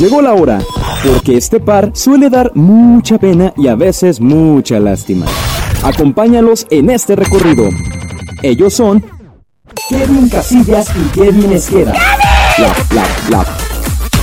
Llegó la hora, porque este par suele dar mucha pena y a veces mucha lástima. Acompáñalos en este recorrido. Ellos son Kevin Casillas y Kevin Esqueda. La, la, la,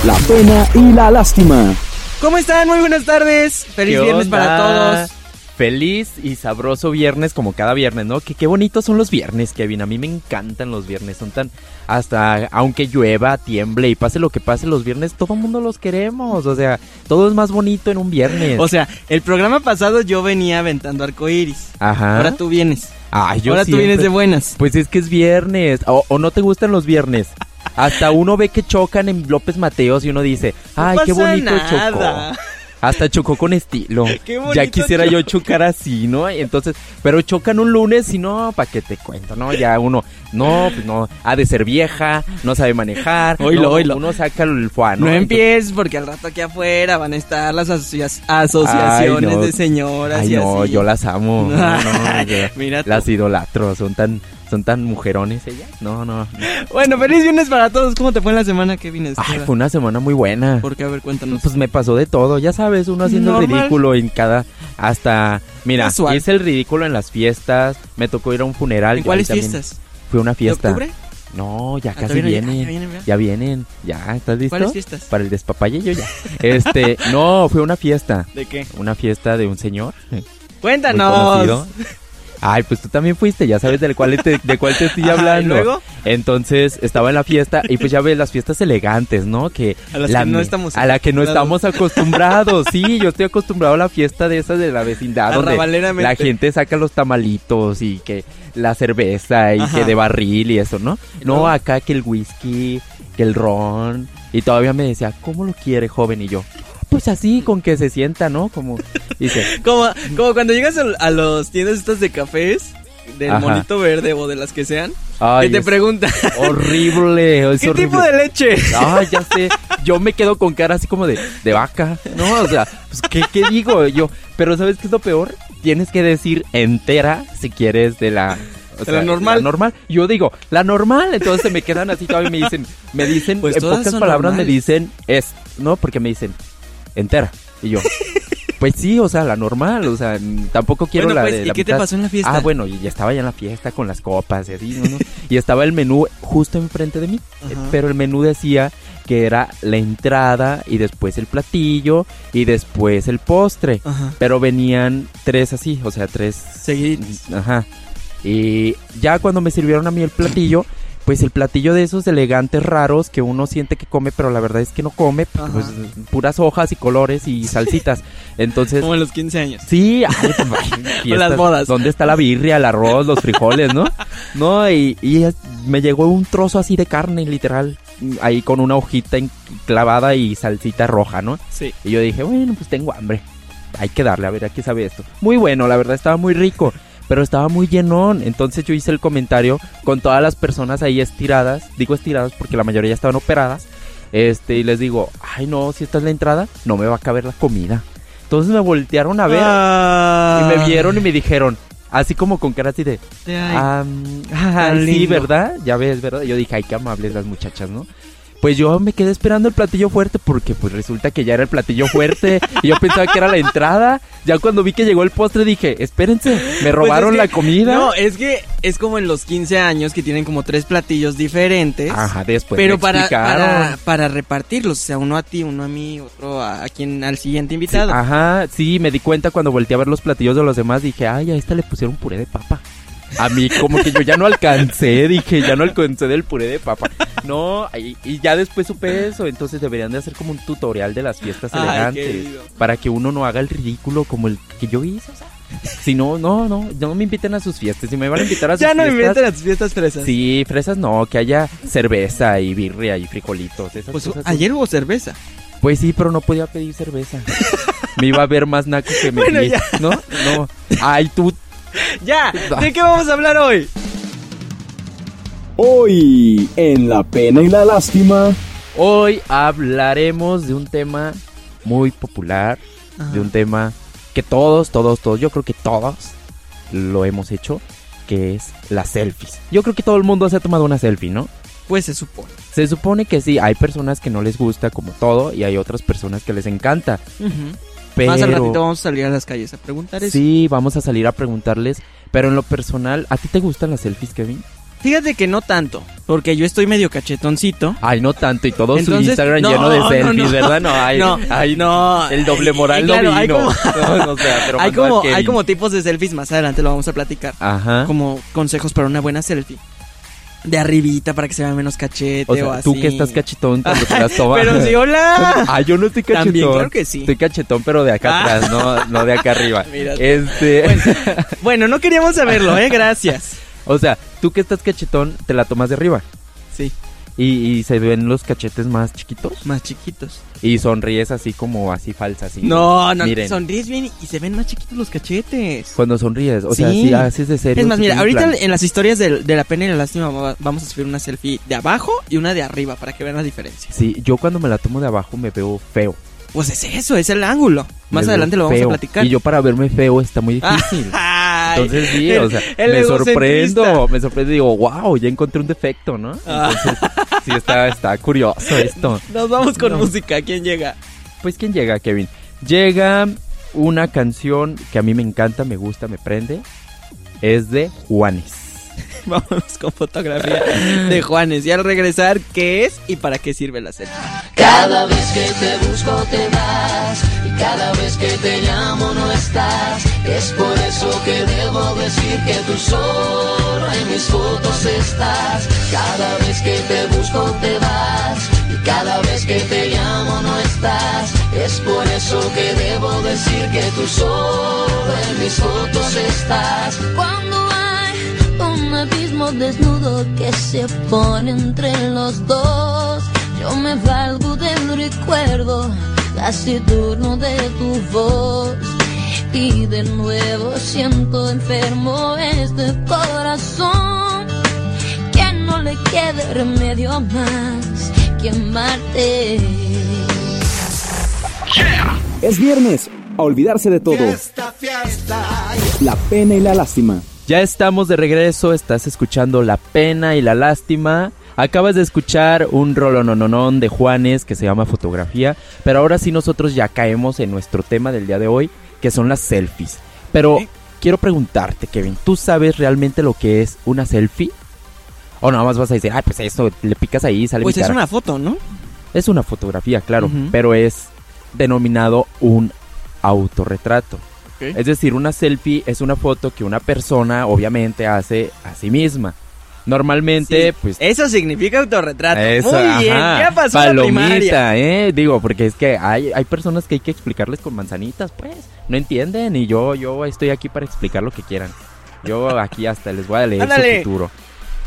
la pena y la lástima. ¿Cómo están? Muy buenas tardes. Feliz ¿Qué viernes para todos. Feliz y sabroso viernes como cada viernes, ¿no? Que qué bonitos son los viernes, Kevin. A mí me encantan los viernes. Son tan... Hasta aunque llueva, tiemble y pase lo que pase los viernes, todo el mundo los queremos. O sea, todo es más bonito en un viernes. O sea, el programa pasado yo venía aventando arcoiris. Ajá. Ahora tú vienes. Ay, yo Ahora tú siempre- vienes de buenas. Pues es que es viernes. O, o no te gustan los viernes. Hasta uno ve que chocan en López Mateos y uno dice, No ay, qué pasa bonito nada. chocó. Hasta chocó con estilo. Qué bonito ya quisiera yo chocar así, ¿no? Entonces, pero chocan un lunes y no, ¿para qué te cuento? No, ya uno, no, pues no, ha de ser vieja, no sabe manejar. Oílo, no, oílo. Uno saca el fuano. No, empieces porque al rato aquí afuera van a estar las asocia- asociaciones Ay, no. de señoras Ay, y no, así. yo las amo. No, no, yo Mira las idolatro, son tan, son tan mujerones ellas. No, no. no. Bueno, feliz viernes para todos. ¿Cómo te fue en la semana que vienes? Ay, fue una semana muy buena. ¿Por qué? A ver, cuéntanos. Pues me pasó de todo, ya sabes, uno haciendo el ridículo en cada hasta mira, Casual. hice el ridículo en las fiestas, me tocó ir a un funeral. ¿En cuáles fiestas? Fue una ¿De fiesta. octubre? No, ya Ah, casi vienen. ya vienen, ¿verdad? Ya vienen, ya, ¿estás listo? ¿Cuáles fiestas? Para el despapalle yo ya. Este, no, fue una fiesta, ¿De qué? una fiesta de un señor Cuéntanos. Ay, pues tú también fuiste, ya sabes del cual te, de cuál te estoy Ajá, ¿y hablando. luego? Entonces estaba en la fiesta y pues ya ves las fiestas elegantes, ¿no? Que A las la que no estamos a la que no acostumbrados. estamos acostumbrados. Sí, yo estoy acostumbrado a la fiesta de esas de la vecindad donde la gente saca los tamalitos y que la cerveza y Ajá. que de barril y eso, ¿no? ¿Y No, acá que el whisky, que el ron y todavía me decía, "¿Cómo lo quiere, joven?" y yo, pues así con que se sienta, ¿no? Como dice, Como, como cuando llegas a, los tiendas estas de cafés, del Ajá. monito verde o de las que sean, "Ay, que te preguntan, horrible, es ¿qué horrible". tipo de leche? Ah, ya sé. Yo me quedo con cara así como de, de vaca. No, o sea, pues, ¿qué, ¿qué digo yo? Pero ¿sabes qué es lo peor? Tienes que decir entera si quieres de la... o De la normal. normal. Yo digo, la normal. Entonces se me quedan así todavía y me dicen, me dicen, Pues en pocas palabras me dicen es, ¿no? Porque me dicen entera. Y yo, pues sí, o sea, la normal. O sea, tampoco quiero Bueno, la pues, de ¿y la qué te pasó en la fiesta? Ah, bueno, y ya estaba ya en la fiesta con las copas y así, ¿no? ¿no? Y estaba el menú justo enfrente de mí. Ajá. Eh, Pero el menú decía que era la entrada y después el platillo y después el postre. Ajá. Pero venían tres así, o sea, tres... Seguiditos. Ajá. Y ya cuando me sirvieron a mí el platillo, pues el platillo de esos elegantes raros que uno siente que come, pero la verdad es que no come, Ajá. pues puras hojas y colores y salsitas. Entonces... Como en los 15 años. Sí, ay, pues, fiestas. las bodas. ¿Dónde está la birria, el arroz, los frijoles, no? No, y, y me llegó un trozo así de carne, literal, ahí con una hojita clavada y salsita roja, ¿no? Sí. Y yo dije, bueno, pues tengo hambre. Hay que darle, a ver a qué sabe esto. Muy bueno, la verdad estaba muy rico, pero estaba muy llenón. Entonces yo hice el comentario con todas las personas ahí estiradas. Digo estiradas porque la mayoría estaban operadas. Este, y les digo, ay no, si esta es la entrada, no me va a caber la comida. Entonces me voltearon a ver Ah. y me vieron y me dijeron, así como con cara así de, ah, ah, tan sí. ¿verdad? Ya ves, ¿verdad? Yo dije, ay, qué amables las muchachas, ¿no? Pues yo me quedé esperando el platillo fuerte porque pues resulta que ya era el platillo fuerte y yo pensaba que era la entrada. Ya cuando vi que llegó el postre dije, espérense, me robaron Pues es la comida. No, es que es como en los 15 años que tienen como tres platillos diferentes. Ajá, después pero para, para, para repartirlos, o sea, uno a ti, uno a mí, otro a, a quien, al siguiente Sí, invitado. ajá, sí, me di cuenta cuando volteé a ver los platillos de los demás, dije, ay, a esta le pusieron puré de papa. A mí como que yo ya no alcancé, dije, ya no alcancé del puré de papa. No, y, y ya después supe eso, entonces deberían de hacer como un tutorial de las fiestas Ay, elegantes. Para que uno no haga el ridículo como el que yo hice, o sea. Si no, no, no, no me inviten a sus fiestas. Si me van a invitar a sus Ya no me fiestas... inventen a tus fiestas fresas. Sí, fresas no, que haya cerveza y birria y frijolitos. Esas Pues cosas. ayer hubo cerveza. Pues sí, pero no podía pedir cerveza. me iba a ver más naco que me Bueno, vi. ya. ¿No? No. Ay, tú. Ya, ¿de qué vamos a hablar hoy? Hoy, en La Pena y la Lástima, Hoy hablaremos de un tema muy popular, de un tema que todos, todos, todos, yo creo que todos lo hemos hecho, que es las selfies. Yo creo que todo el mundo se ha tomado una selfie, ¿no? Pues se supone. Se supone que sí, hay personas que no les gusta como todo y hay otras personas que les encanta. Pero Más al ratito vamos a salir a las calles a preguntar eso. sí, vamos a salir a preguntarles, pero en lo personal, ¿a ti te gustan las selfies, Kevin? Fíjate que no tanto, porque yo estoy medio cachetoncito. Ay, no tanto, y todo su Entonces, Instagram no, lleno de no, selfies, no. ¿verdad? No, ay, No, ay, no. El doble moral Eh, no claro, hay vino. como- No, no sé, pero hay como hay como tipos de selfies más adelante lo vamos a platicar. Ajá. Como consejos para una buena selfie. De arribita para que se vea menos cachete O o, sea, así. tú que estás cachetón cuando te las tomas. Pero sí, hola. Ah, yo no estoy cachetón. También, claro que sí. Estoy cachetón, pero de acá Ah. atrás, no, no de acá arriba. Mira. Este, Bueno, bueno, no queríamos saberlo, eh, gracias. o sea, tú que estás cachetón, te la tomas de arriba. Sí, Y, y se ven los cachetes más chiquitos. más chiquitos. Y sonríes así como así falsa, así. No, no, Miren. sonríes bien y se ven más chiquitos los cachetes. Cuando sonríes, o sea, Sí. si haces de serio. Es más, mira, ahorita plan. en las historias del- de, la pena y la lástima va- vamos a subir una selfie de abajo y una de arriba para que vean la diferencia. Sí, yo cuando me la tomo de abajo me veo feo. Pues es eso, es el ángulo. Más adelante lo vamos feo. a platicar. Y yo para verme feo está muy difícil. Ay, Entonces sí, el- o sea, me sorprendo, me sorprendo y digo, wow, ya encontré un defecto, ¿no? Ah. Entonces, sí está, está curioso esto. Nos vamos con No. música. ¿Quién llega? Pues ¿quién llega, Kevin? Llega una canción que a mí me encanta, me gusta, me prende. Es de Juanes. Vámonos con fotografía de Juanes. Y al regresar, ¿qué es y para qué sirve la selfie? Cada vez que te busco te vas y cada vez que te llamo no estás. Es por eso que debo decir que tú solo en mis fotos estás. Cada vez que te busco te vas y cada vez que te llamo no estás. Es por eso que debo decir que tú solo en mis fotos estás. Cuando un abismo desnudo que se pone entre los dos, yo me valgo del recuerdo casi turno de tu voz. Y de nuevo siento enfermo este corazón, que no le quede remedio más que amarte. Es viernes, a olvidarse de todo. La pena y la lástima. Ya estamos de regreso, estás escuchando La Pena y la Lástima. Acabas de escuchar un rolonononón de Juanes que se llama Fotografía, pero ahora sí nosotros ya caemos en nuestro tema del día de hoy, que son las selfies. Pero ¿Eh? quiero preguntarte, Kevin, ¿tú sabes realmente lo que es una selfie? O nada más vas a decir, ah, pues esto, le picas ahí y sale Pues mi es cara"? una foto, ¿no? Es una fotografía, claro, pero es denominado un autorretrato. Es decir, una selfie es una foto que una persona obviamente hace a sí misma. Normalmente, Sí. pues... Eso significa autorretrato. eso, Muy bien, ajá, ya pasó la primaria. palomita, ¿eh? Digo, porque es que hay, hay personas que hay que explicarles con manzanitas, pues. No entienden y yo, yo estoy aquí para explicar lo que quieran. Yo aquí hasta les voy a leer Ándale. su futuro.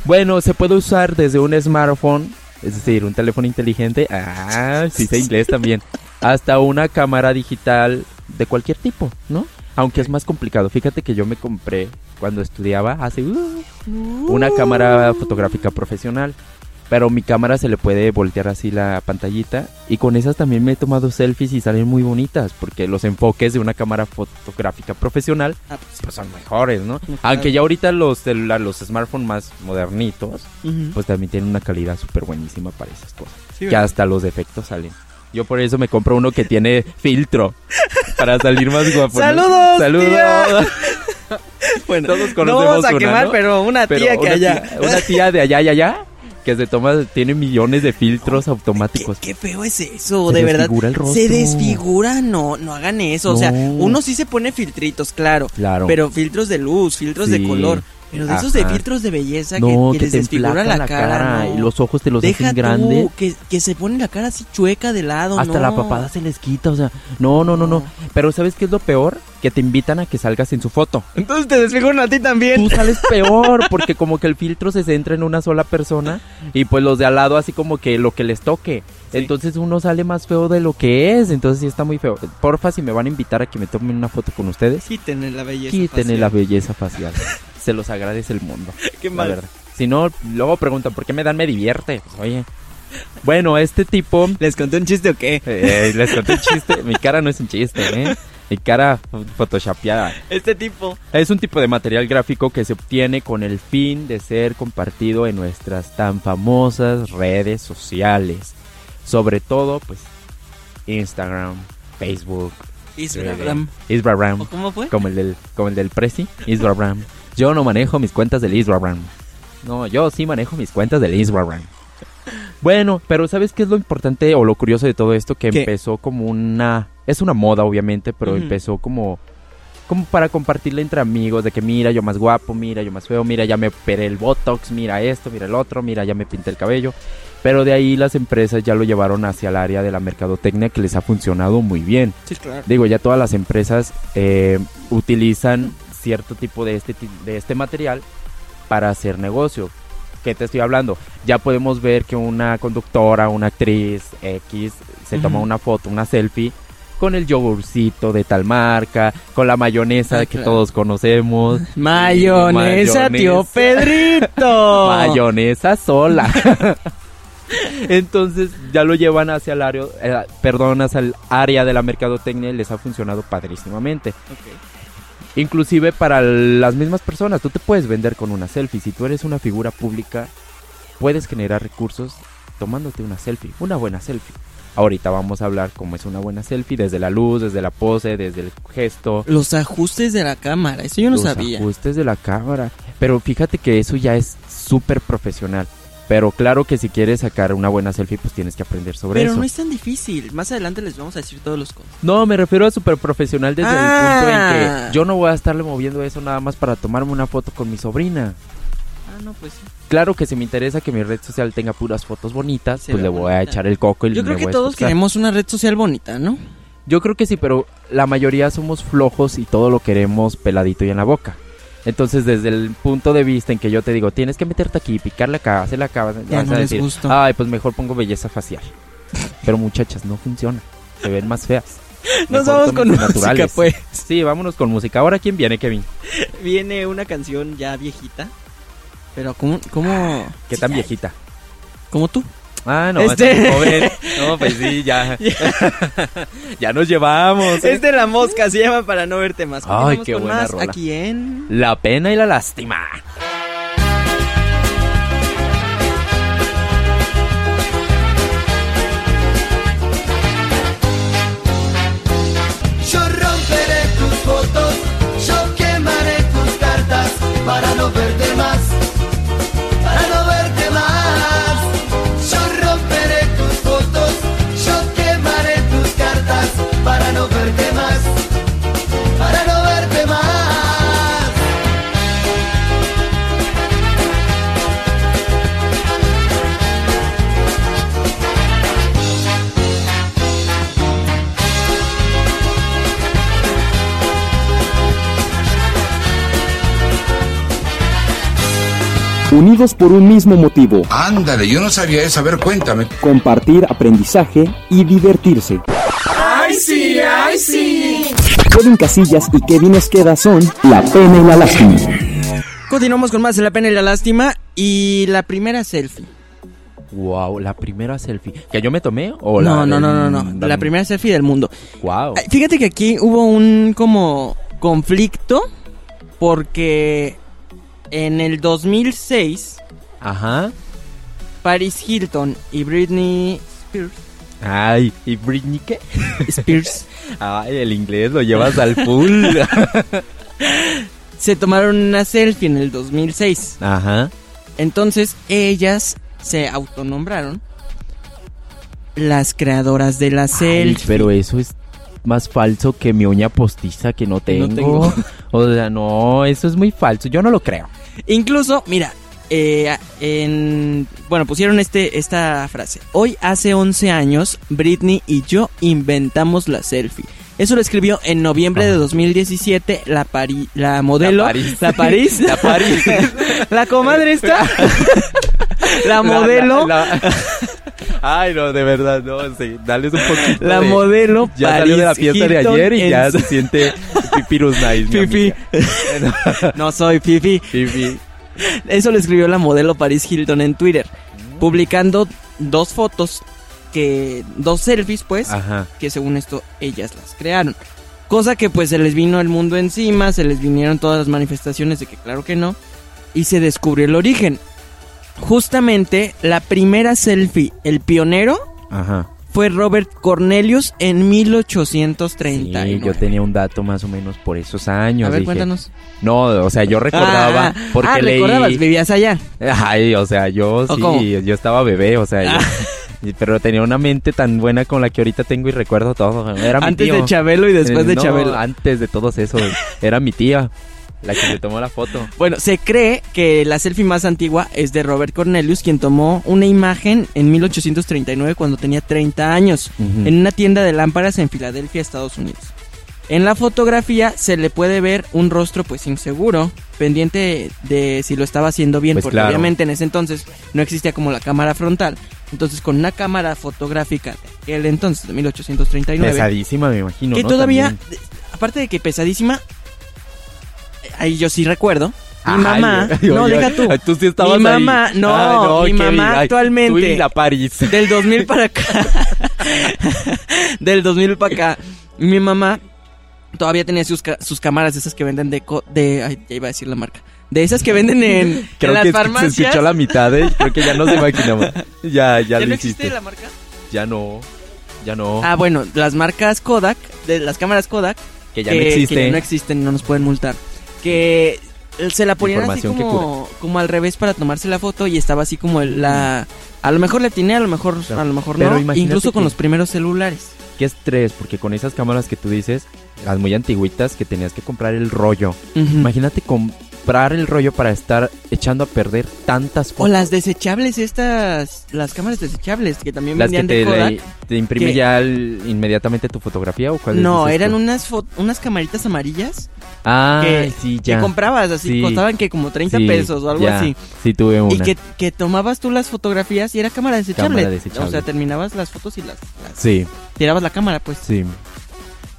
Bueno, se puede usar desde un smartphone, es decir, un teléfono inteligente. Ah, sí sé inglés también. Hasta una cámara digital de cualquier tipo, ¿no? Aunque es más complicado. Fíjate que yo me compré cuando estudiaba hace uh, una cámara fotográfica profesional. Pero mi cámara se le puede voltear así la pantallita. Y con esas también me he tomado selfies y salen muy bonitas. Porque los enfoques de una cámara fotográfica profesional Ah, pues sí. pues son mejores, ¿no? Claro. Aunque ya ahorita los celulares, los smartphones más modernitos, pues también tienen una calidad súper buenísima para esas cosas. Sí, que ¿verdad? hasta los defectos salen. Yo por eso me compro uno que tiene filtro. Para salir más guapo. ¿no? ¡Saludos, ¡Saludos! tía! Bueno, Todos no conocemos vamos a una, quemar, ¿no? pero una Pero tía que una allá. tía- una tía de allá y allá que se toma, tiene millones de filtros ¿Qué, automáticos. qué feo es eso, Se de verdad. desfigura el rostro. Se desfigura, no, no hagan eso. O sea, No. uno sí se pone filtritos, claro. Claro. Pero filtros de luz, filtros de color. Pero de esos de filtros de belleza que, no, que que, les te desfigura la, cara. no. y los ojos te los Deja hacen tú, grandes. que, que se pone la cara así chueca de lado, Hasta no. la papada se les quita, o sea, no, no, no, no. No. Pero ¿sabes qué es lo peor? Que te invitan a que salgas en su foto. Entonces te desfiguran a ti también. Tú sales peor porque como que el filtro se centra en una sola persona y pues los de al lado así como que lo que les toque. Sí. Entonces uno sale más feo de lo que es, entonces sí está muy feo. Porfa, si me van a invitar a que me tomen una foto con ustedes, Quítenle la belleza. quítenle facial. la belleza facial. Se los agradece el mundo. Qué la mal. verdad. Si no, luego preguntan, ¿por qué me dan me divierte? Pues, oye. Bueno, este tipo ¿Les conté un chiste o qué? eh, les conté un chiste. Mi cara no es un chiste, ¿eh? Mi cara photoshopeada. Este tipo. Es un tipo de material gráfico que se obtiene con el fin de ser compartido en nuestras tan famosas redes sociales. Sobre todo, pues, Instagram, Facebook, Instagram. Instagram. ¿O cómo fue? Como el del, como el del Prezi, Instagram. Yo no manejo mis cuentas del Instagram. No, yo sí manejo mis cuentas del Instagram. Bueno, pero ¿sabes qué es lo importante o lo curioso de todo esto? Que ¿Qué? empezó como una... Es una moda, obviamente, pero empezó como... Como para compartirle entre amigos, de que mira, yo más guapo, mira, yo más feo, mira, ya me operé el Botox, mira esto, mira el otro, mira, ya me pinté el cabello. Pero de ahí las empresas ya lo llevaron hacia el área de la mercadotecnia que les ha funcionado muy bien. Sí, claro. Digo, ya todas las empresas eh, utilizan cierto tipo de este, de este material para hacer negocio. ¿Qué te estoy hablando? Ya podemos ver que una conductora, una actriz X, se toma una foto, una selfie con el yogurcito de tal marca, con la mayonesa Ah, que claro. todos conocemos. Mayonesa, tío Mayonesa. Pedrito. Mayonesa sola. Entonces ya lo llevan hacia el área, eh, perdón, hacia el área de la mercadotecnia y les ha funcionado padrísimamente. Ok. Inclusive para las mismas personas, tú te puedes vender con una selfie. Si tú eres una figura pública, puedes generar recursos tomándote una selfie, una buena selfie. Ahorita vamos a hablar cómo es una buena selfie, desde la luz, desde la pose, desde el gesto, Los ajustes de la cámara, eso yo no los sabía. ajustes de la cámara. Pero fíjate que eso ya es súper profesional. Pero claro que si quieres sacar una buena selfie, pues tienes que aprender sobre Pero eso. no es tan difícil. Más adelante les vamos a decir todos los cosas. No, me refiero a súper profesional desde Ah. el punto en que yo no voy a estarle moviendo eso nada más para tomarme una foto con mi sobrina. Ah, no, pues sí. Claro que si me interesa que mi red social tenga puras fotos bonitas, Se pues le voy a echar el coco y Yo creo que todos queremos una red social bonita, ¿no? Yo creo que sí, pero la mayoría somos flojos y todo lo queremos peladito y en la boca. Entonces, desde el punto de vista en que yo te digo, tienes que meterte aquí, picarle acá, hacerle acá, vas Ya a no les decir, gustó. ay, pues mejor pongo belleza facial. Pero muchachas, no funciona. Se ven más feas. Nos vamos con música, naturales. pues. Sí, vámonos con música. Ahora, ¿quién viene, Kevin? Viene una canción ya viejita. Pero, ¿cómo? ¿Cómo? ¿Qué tan viejita? ¿Cómo tú? Ah, no, Este- joven. No, pues sí, ya. ya nos llevamos. ¿eh? Es de la mosca, se llama Para no verte más. Ay, qué buena más rola. Aquí en... La pena y la lástima. Unidos por un mismo motivo, Ándale, yo no sabía eso. A ver, cuéntame. compartir aprendizaje y divertirse. ¡Ay, sí, ay, sí! Kevin Casillas y Kevin Esqueda son La Pena y la Lástima. Continuamos con más de La Pena y la Lástima. Y la primera selfie. Wow, la primera selfie. ¿Que yo me tomé? ¿O No, la no, no, no, no. La primera selfie del mundo. Wow. Ay, Fíjate que aquí hubo un como conflicto porque en el 2006 Ajá. Paris Hilton y Britney Spears, Ay, ¿y Britney qué? Spears Ay, el inglés lo llevas al full. se tomaron una selfie en el 2006. Ajá. Entonces ellas se autonombraron las creadoras de la selfie. pero eso es más falso que mi uña postiza que no tengo. No tengo. O sea, no, eso es muy falso. Yo no lo creo. Incluso, mira, eh, en, bueno, pusieron este, esta frase. Hoy hace 11 años, Britney y yo inventamos la selfie. Eso lo escribió en noviembre de 2017 la, pari- la modelo. La París. La París. La París. la comadre esta. la modelo. La, La- la- Ay, no, de verdad, no, sí. Dales un poquito. de- modelo. Ya Paris salió de la fiesta de ayer y en ya se siente Pipirus Nice. Fifi. No soy Fifi. Fifi. Eso lo escribió la modelo Paris Hilton en Twitter. Publicando dos fotos que. Dos selfies, pues. Ajá. que según esto ellas las crearon. Cosa que pues se les vino el mundo encima, se les vinieron todas las manifestaciones de que claro que no, y se descubrió el origen. Justamente la primera selfie, el pionero, Ajá. fue Robert Cornelius en Sí, 1839. yo tenía un dato más o menos por esos años. A ver, dije- cuéntanos. No, o sea, yo recordaba Ah, porque ah, leí. recordabas, vivías allá. Ay, o sea, yo ¿O sí, cómo? yo estaba bebé, o sea, yo- Ah. pero tenía una mente tan buena con la que ahorita tengo y recuerdo todo. Era mi Antes tío. de Chabelo y después Eh, de no, Chabelo. Antes de todos esos, era mi tía la que le tomó la foto. Bueno, se cree que la selfie más antigua es de Robert Cornelius, quien tomó una imagen en 1839 cuando tenía 30 años, en una tienda de lámparas en Filadelfia, Estados Unidos. En la fotografía se le puede ver un rostro pues inseguro, pendiente de si lo estaba haciendo bien, Pues porque claro. obviamente en ese entonces no existía como la cámara frontal. Entonces con una cámara fotográfica de aquel entonces, de 1839, Pesadísima, me imagino. que ¿no? todavía, También. aparte de que pesadísima, ahí yo sí recuerdo, mi mamá, ay, no, ay, deja tú, Tú sí estabas Mi ahí. mamá, no, Ay, mi Kevin, mamá ay, actualmente. Tú y la París. del 2000 para acá, del 2000 para acá, mi mamá todavía tenía sus, sus cámaras esas que venden de, co- de, ay, ya iba a decir la marca, de esas que venden en, en Creo las que farmacias. se escuchó la mitad, ¿eh? Creo que ya no se imaginaba. Ya, ya, ¿Ya lo no hiciste. existe la marca? Ya no. Ya no. Ah, bueno, las marcas Kodak, de las cámaras Kodak, que ya no existe. que ya no existen, no nos pueden multar. Que se la ponían así que como, como al revés para tomarse la foto y estaba así como el- la... A lo mejor le atiné, a lo mejor, Claro. a lo mejor Pero no. Incluso con que- los primeros celulares. Qué estrés, porque con esas cámaras que tú dices, las muy antiguitas, que tenías que comprar el rollo. Imagínate comprar el rollo para estar echando a perder tantas O fotos. las desechables estas, las cámaras desechables que también Las que vendían de te, Kodak. le- te imprime que- ya el- inmediatamente tu fotografía o cuál No, eran unas unas camaritas amarillas Ah, que, sí, que ya. comprabas así, Sí. costaban que como 30 Sí, pesos o algo ya. así. Sí, tuve una. Y que, que tomabas tú las fotografías y era cámara desechable. Cámara desechable. O sea, terminabas las fotos y las, las- Sí, tirabas la cámara, pues. sí.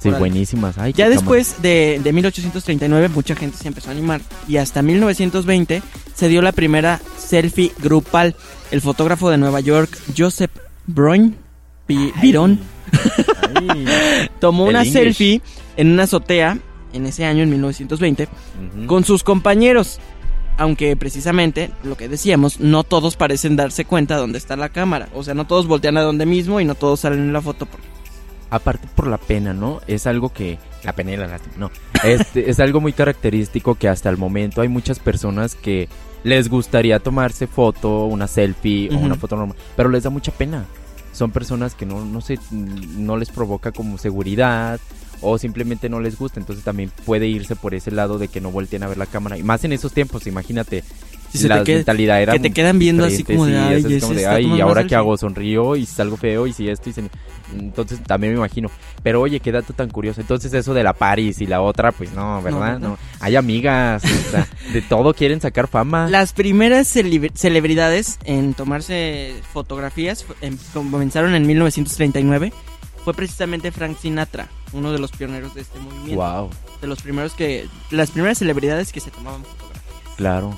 Sí, buenísimas. Ay, Ya después de, de 1839 mucha gente se empezó a animar y hasta 1920 se dio la primera selfie grupal. El fotógrafo de Nueva York, Joseph cámara. Ay. tomó El una English. selfie en una azotea en ese año, en 1920, Ujú. con sus compañeros. Aunque precisamente, lo que decíamos, no todos parecen darse cuenta dónde está la cámara. O sea, no todos voltean a donde mismo y no todos salen en la foto. porque- Aparte por la pena, ¿no? Es algo que... La pena y la lástima, no. Este, es algo muy característico que hasta el momento hay muchas personas que les gustaría tomarse foto, una selfie o una foto normal, pero les da mucha pena. Son personas que no, no sé, no les provoca como seguridad o simplemente no les gusta, entonces también puede irse por ese lado de que no volteen a ver la cámara. Y más en esos tiempos, imagínate, Si se la te queda- mentalidad era que te quedan viendo así como de, "Ay, eso es como de, "Ay, ¿y ahora qué selfie". hago? ¿Sonrío y salgo feo y si esto y se... Entonces también me imagino. Pero oye, qué dato tan curioso. Entonces eso de la Paris y la otra, pues no, ¿verdad? ¿verdad? No, Hay amigas, o sea, de todo quieren sacar fama. Las primeras celebri- celebridades en tomarse fotografías em- comenzaron en 1939. Fue precisamente Frank Sinatra, uno de los pioneros de este movimiento. Wow, De los primeros que. Las primeras celebridades que se tomaban fotografías. claro.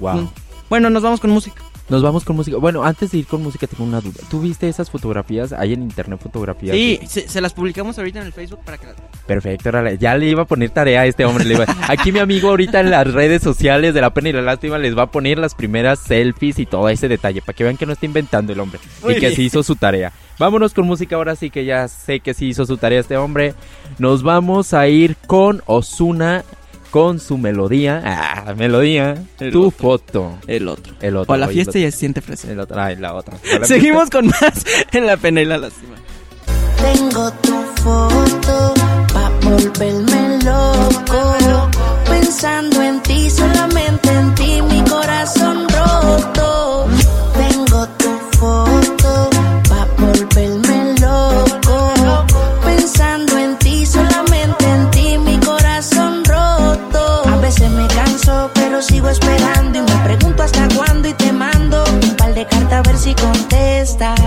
Wow. Bueno, nos vamos con música. Nos vamos con música. Bueno, antes de ir con música tengo una duda. ¿Tú viste esas fotografías? Hay en internet fotografías. Sí, se, se las publicamos ahorita en el Facebook para que las Perfecto, ya le iba a poner tarea a este hombre. le iba- Aquí mi amigo ahorita en las redes sociales de la pena y la lástima les va a poner las primeras selfies y todo ese detalle para que vean que no está inventando el hombre Muy y que bien. sí hizo su tarea. Vámonos con música ahora sí que ya sé que sí hizo su tarea este hombre. Nos vamos a ir con Osuna con su melodía. Ah, melodía. El tu otro. foto. El otro. El otro. O la oye, fiesta el ya se siente fresca. otro. El otro. Ay, la otra. ¿La Seguimos con más en la pena y la lástima. Tengo tu foto pa' volverme loco. Pensando en ti, solamente en ti, mi corazón roto. Hasta cuándo y te mando un par de cartas a ver si contestas.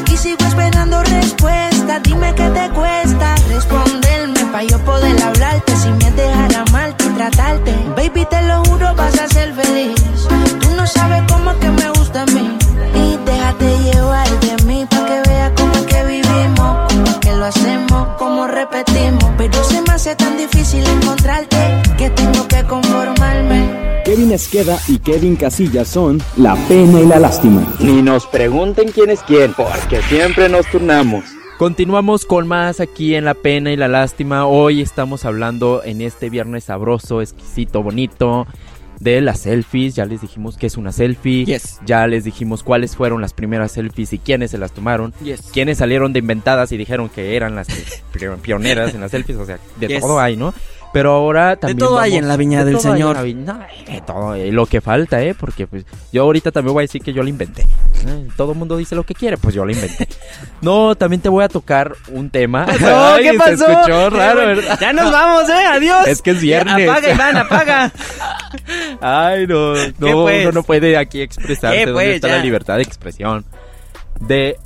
Aquí sigo esperando respuesta, dime qué te cuesta responderme pa' yo poder hablarte sin me dejar amarte y tratarte. Baby, te lo juro, vas a ser feliz. Tú no sabes cómo es que me gusta a mí. Y déjate llevar de mí pa' que veas cómo es que vivimos, cómo es que lo hacemos, cómo repetimos. Pero se me Kevin Esqueda y Kevin Casillas son la pena y la lástima. Ni nos pregunten quién es quién, porque siempre nos turnamos. Continuamos con más aquí en La Pena y la Lástima. Hoy estamos hablando en este viernes sabroso, exquisito, bonito de las selfies. Ya les dijimos que es una selfie. Yes. Ya les dijimos cuáles fueron las primeras selfies y quiénes se las tomaron. Yes. Quiénes salieron de inventadas y dijeron que eran las pioneras en las selfies. O sea, de Yes. todo hay, ¿no? Pero ahora también. todo hay vamos- en la viña de del todo hay en Señor. la viña- no, de todo, eh, lo que falta, ¿eh? Porque pues yo ahorita también voy a decir que yo lo inventé. ¿eh? Todo el mundo dice lo que quiere, pues yo lo inventé. No, también te voy a tocar un tema. No, Ay, ¿qué se pasó? escuchó raro, Eh, ¿verdad? Ya nos vamos, eh, adiós. Es que es viernes. Apaga, Iván, apaga. Ay, no, no, pues? uno no puede aquí expresarse. ¿Qué, ¿Dónde pues? está Ya. la libertad de expresión? De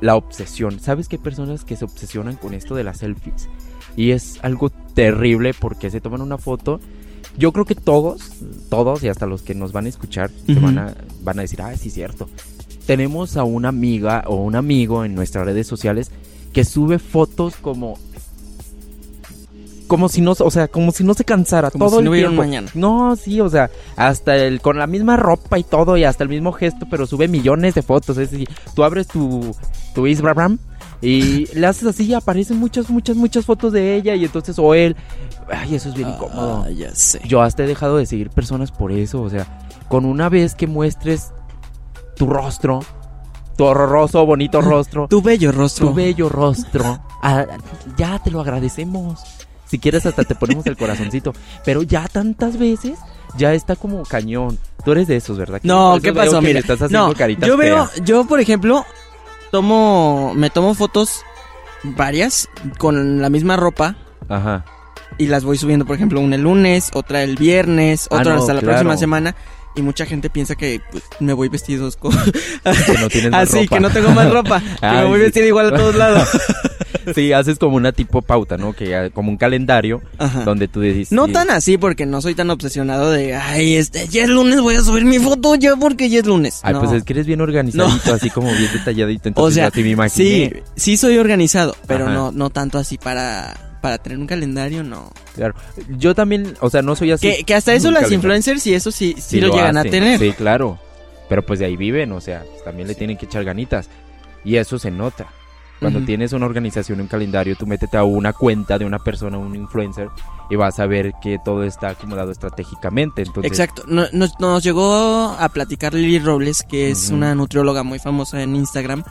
la obsesión. ¿Sabes hay personas que se obsesionan con esto de las selfies? Y es algo terrible porque se toman una foto. Yo creo que todos, todos y hasta los que nos van a escuchar se van, a, van a decir, ah, sí, cierto. Tenemos a una amiga o un amigo en nuestras redes sociales que sube fotos como como si no, o sea, como si no se cansara Como todo si no tiempo. mañana. No, sí, o sea, hasta el con la misma ropa y todo y hasta el mismo gesto, pero sube millones de fotos, es decir, tú abres tu tu Instagram y le haces así y aparecen muchas muchas muchas fotos de ella y entonces o él, ay, eso es bien incómodo. Ah, ya sé. Yo hasta he dejado de seguir personas por eso, o sea, con una vez que muestres tu rostro, tu horroroso, bonito rostro, Tu bello rostro. tu bello rostro, ah, ya te lo agradecemos. Si quieres hasta te ponemos el corazoncito, pero ya tantas veces ya está como cañón. Tú eres de esos, ¿verdad? No, ¿qué pasó? Mira, estás haciendo no, caritas yo veo, feas. yo por ejemplo, tomo, me tomo fotos varias con la misma ropa Ajá. y las voy subiendo, por ejemplo, una el lunes, otra el viernes, Ah, otra no, hasta la claro. próxima semana. Y mucha gente piensa que pues, me voy vestidos con... Que no Así, ropa. que no tengo más ropa. que Ay, me voy vestido igual a todos lados. Sí, haces como una tipo pauta, ¿no? Que ah, como un calendario Ajá. donde tú dices. No sí, tan así, porque no soy tan obsesionado de, ay, este, ya es lunes, voy a subir mi foto ya porque ya es lunes. Ay, No. pues es que eres bien organizadito, así como bien detalladito. Entonces O sea, así me sí, imaginé. sí soy organizado, pero Ajá. no, no tanto así para, para tener un calendario, no. Claro. Yo también, o sea, no soy así. Que, que hasta eso las calendario. influencers y eso sí, sí, lo, llegan hacen. a tener. Sí, claro. Pero pues de ahí viven, o sea, pues, también le tienen que echar ganitas. Y eso se nota. Cuando tienes una organización, un calendario, tú métete a una cuenta de una persona, un influencer, y vas a ver que todo está acomodado estratégicamente. Entonces, Exacto. No- nos, nos llegó a platicar Lili Robles, que es una nutrióloga muy famosa en Instagram.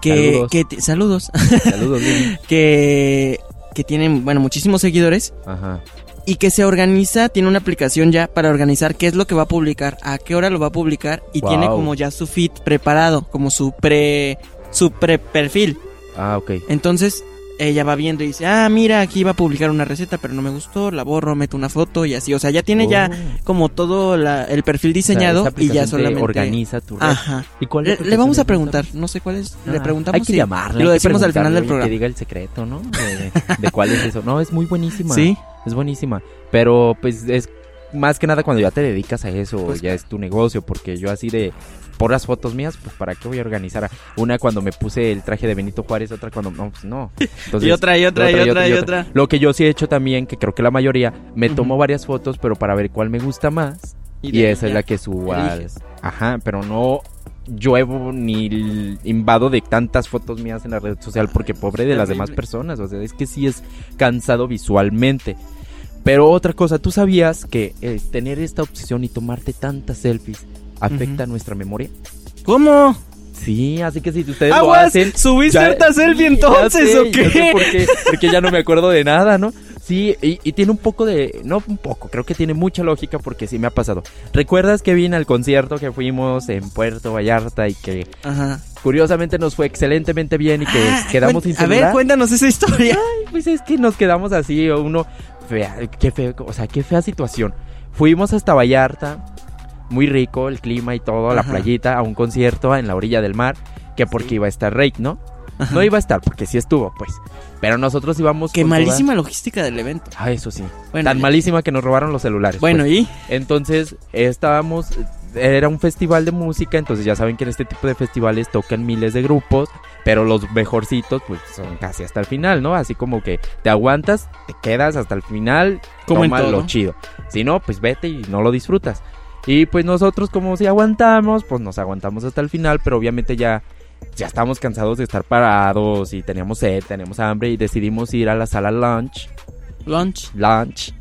Que, Saludos. que ti- saludos. Saludos, que, que tienen, bueno, muchísimos seguidores. Ajá. y que se organiza, tiene una aplicación ya para organizar qué es lo que va a publicar, a qué hora lo va a publicar y Wow. tiene como ya su feed preparado, como su pre su pre perfil. Ah, ok. Entonces, ella va viendo y dice, "Ah, mira, aquí va a publicar una receta, pero no me gustó, la borro, meto una foto y así, o sea, ya tiene ya Oh. como todo la- el perfil O sea, diseñado y ya solamente organiza tu red. Ajá. ¿Y cuál Le, le vamos a preguntar, no sé cuál es, le Ah, preguntamos Hay que llamarle. lo decimos al final del programa. Que diga el secreto, ¿no? De, de- de cuál es eso. No, es muy buenísima. Sí. Es buenísima. Pero pues es más que nada cuando ya te dedicas a eso, Pues, ya es tu negocio. Porque yo así de por las fotos mías, pues para qué voy a organizar una cuando me puse el traje de Benito Juárez, otra cuando no, pues no. Entonces, Y otra, y otra, y otra, y otra. Lo que yo sí he hecho también, que creo que la mayoría, me tomo varias fotos, pero para ver cuál me gusta más. Y, esa es la que subo al... Ajá, pero no lluevo ni invado de tantas fotos mías en la red social porque pobre de las demás personas. O sea, es que sí es cansado visualmente. Pero otra cosa, ¿tú sabías que eh, tener esta obsesión y tomarte tantas selfies afecta nuestra memoria? ¿Cómo? Sí, así que si ustedes lo Aguas, hacen... subí ya- cierta selfie entonces, sé, ¿o qué? sé por qué, porque ya no me acuerdo de nada, ¿no? Sí, y, y tiene un poco de... No un poco, creo que tiene mucha lógica porque sí me ha pasado. ¿Recuerdas que vine al concierto que fuimos en Puerto Vallarta y que Ajá. curiosamente nos fue excelentemente bien y que Ah, quedamos sin A ver, cuéntanos esa historia. Ay, pues es que nos quedamos así, uno... Fea, qué feo, o sea, qué fea situación. Fuimos hasta Vallarta, muy rico el clima y todo, la Ajá. playita, a un concierto en la orilla del mar, que porque iba a estar Rake, ¿no? No iba a estar, porque sí estuvo, pues. Pero nosotros íbamos Qué malísima logística del evento. Ah, eso sí. Bueno, Tan malísima que nos robaron los celulares. Bueno, pues. ¿y? Entonces, estábamos. Era un festival de música, entonces ya saben que en este tipo de festivales tocan miles de grupos, pero los mejorcitos, pues son casi hasta el final, ¿no? Así como que te aguantas, te quedas hasta el final, Como en toma todo. lo chido. Si no, pues vete y no lo disfrutas. Y pues nosotros como si aguantamos, pues nos aguantamos hasta el final, pero obviamente ya ya estábamos cansados de estar parados y teníamos sed, teníamos hambre y decidimos ir a la sala lunch, Lunch. lunch.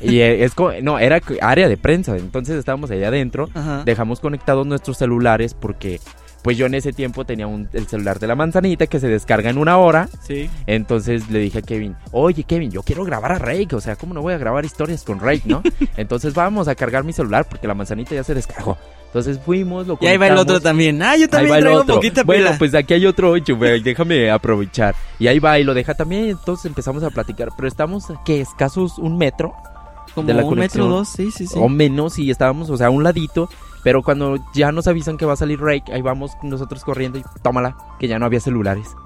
Y eh, es co- no, era área de prensa, entonces estábamos allá adentro, Ajá. dejamos conectados nuestros celulares porque pues yo en ese tiempo tenía un, el celular de la manzanita que se descarga en una hora, Sí. entonces le dije a Kevin, oye Kevin, yo quiero grabar a Rake, o sea, ¿cómo no voy a grabar historias con Rake, no? Entonces vamos a cargar mi celular porque la manzanita ya se descargó. Entonces fuimos, lo Y ahí va el otro también. Ah, yo también traigo otro. poquita Bueno, pila. pues aquí hay otro ocho, güey, déjame aprovechar. Y ahí va y lo deja también, entonces empezamos a platicar, pero estamos, ¿qué? Escasos un metro Como de la un conexión. metro dos, sí, sí, sí. o menos y estábamos, o sea, a un ladito. Pero cuando ya nos avisan que va a salir Rake, ahí vamos nosotros corriendo y tómala, que ya no había celulares.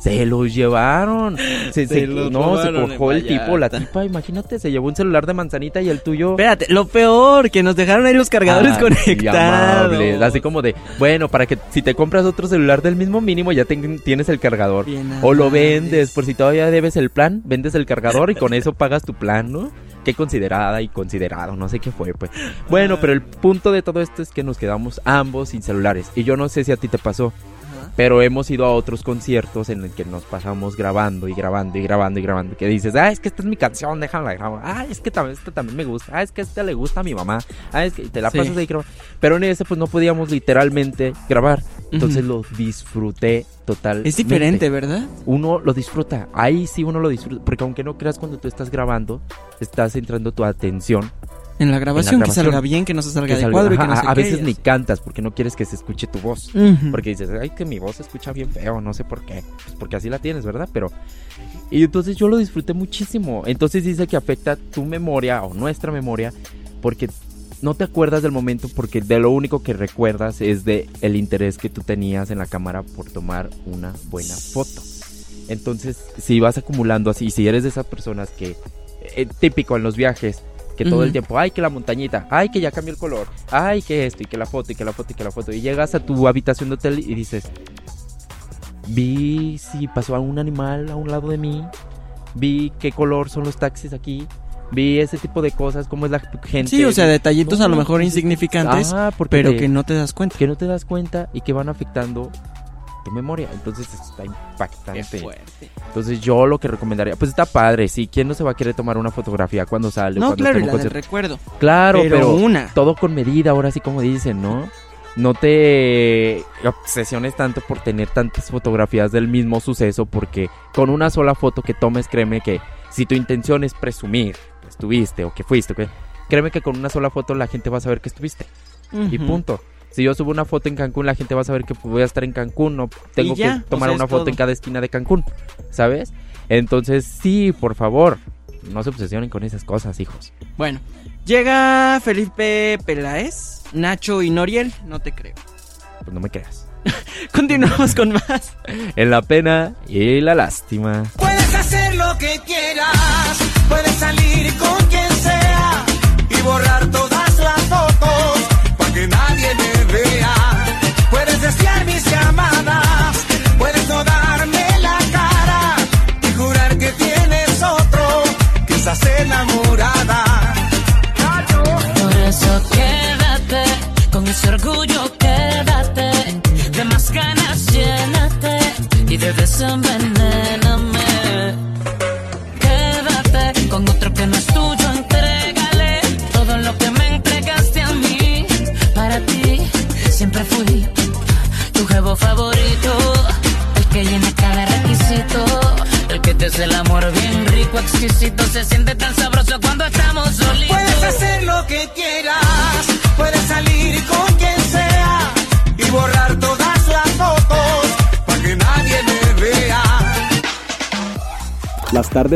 Se los llevaron. Se, Se se- los no, se cojó el tipo, la tipa, imagínate, se llevó un celular de manzanita y el tuyo. Espérate, lo peor, que nos dejaron ahí los cargadores Ay, conectados. amables. Así como de, bueno, para que si te compras otro celular del mismo mínimo ya tienes el cargador. Bien O lo vendes, por si todavía debes el plan, vendes el cargador y con eso pagas tu plan, ¿no? Qué considerada y considerado, no sé qué fue, pues. Bueno, pero el punto de todo esto es que nos quedamos ambos sin celulares. Y yo no sé si a ti te pasó. Pero hemos ido a otros conciertos en el que nos pasamos grabando y grabando y grabando y grabando. Que dices, ah, es que esta es mi canción, déjala grabar. Ah, es que también, esta también me gusta. Ah, es que esta le gusta a mi mamá. Ah, es que y te la Sí. pasas ahí grabando. Pero en ese, pues no podíamos literalmente grabar. Entonces lo disfruté total. Es diferente, ¿verdad? Uno lo disfruta. Ahí sí uno lo disfruta. Porque aunque no creas cuando tú estás grabando, estás centrando tu atención. En la grabación, que grabación. salga bien, que no se salga que de cuadro y que no se a veces ni cantas porque no quieres que se escuche tu voz. Ujú. Porque dices, ay, que mi voz se escucha bien feo, no sé por qué. Pues porque así la tienes, ¿verdad? Pero. Y entonces yo lo disfruté muchísimo. Entonces dice que afecta tu memoria o nuestra memoria porque no te acuerdas del momento porque de lo único que recuerdas es de el interés que tú tenías en la cámara por tomar una buena foto. Entonces, si vas acumulando así, si eres de esas personas que eh, típico en los viajes que todo el tiempo, ay que la montañita, ay que ya cambió el color, ay que esto y que la foto y que la foto y que la foto y llegas a tu habitación de hotel y dices, vi si pasó a un animal a un lado de mí, vi qué color son los taxis aquí, vi ese tipo de cosas, cómo es la gente. Sí, o sea, detallitos No, a lo mejor insignificantes, ah, porque pero te- que no te das cuenta. que no te das cuenta y que van afectando tu memoria. Entonces está impactante. Entonces yo lo que recomendaría, pues está padre, sí, ¿quién no se va a querer tomar una fotografía cuando sale? No, cuando claro, la del recuerdo. Claro, pero, pero, una. todo con medida, ahora sí como dicen, ¿no? No te obsesiones tanto por tener tantas fotografías del mismo suceso porque con una sola foto que tomes, créeme que si tu intención es presumir que estuviste o que fuiste, que- créeme que con una sola foto la gente va a saber que estuviste y punto. Si yo subo una foto en Cancún, la gente va a saber que voy a estar en Cancún, no tengo ya, que tomar o sea, una foto todo. en cada esquina de Cancún, ¿sabes? Entonces, sí, por favor, no se obsesionen con esas cosas, hijos. Bueno, llega Felipe Peláez, Nacho y Noriel, no te creo. Pues no me creas. Continuamos con más. En la pena y la lástima. Puedes hacer lo que quieras, puedes salir con quien sea y borrar todas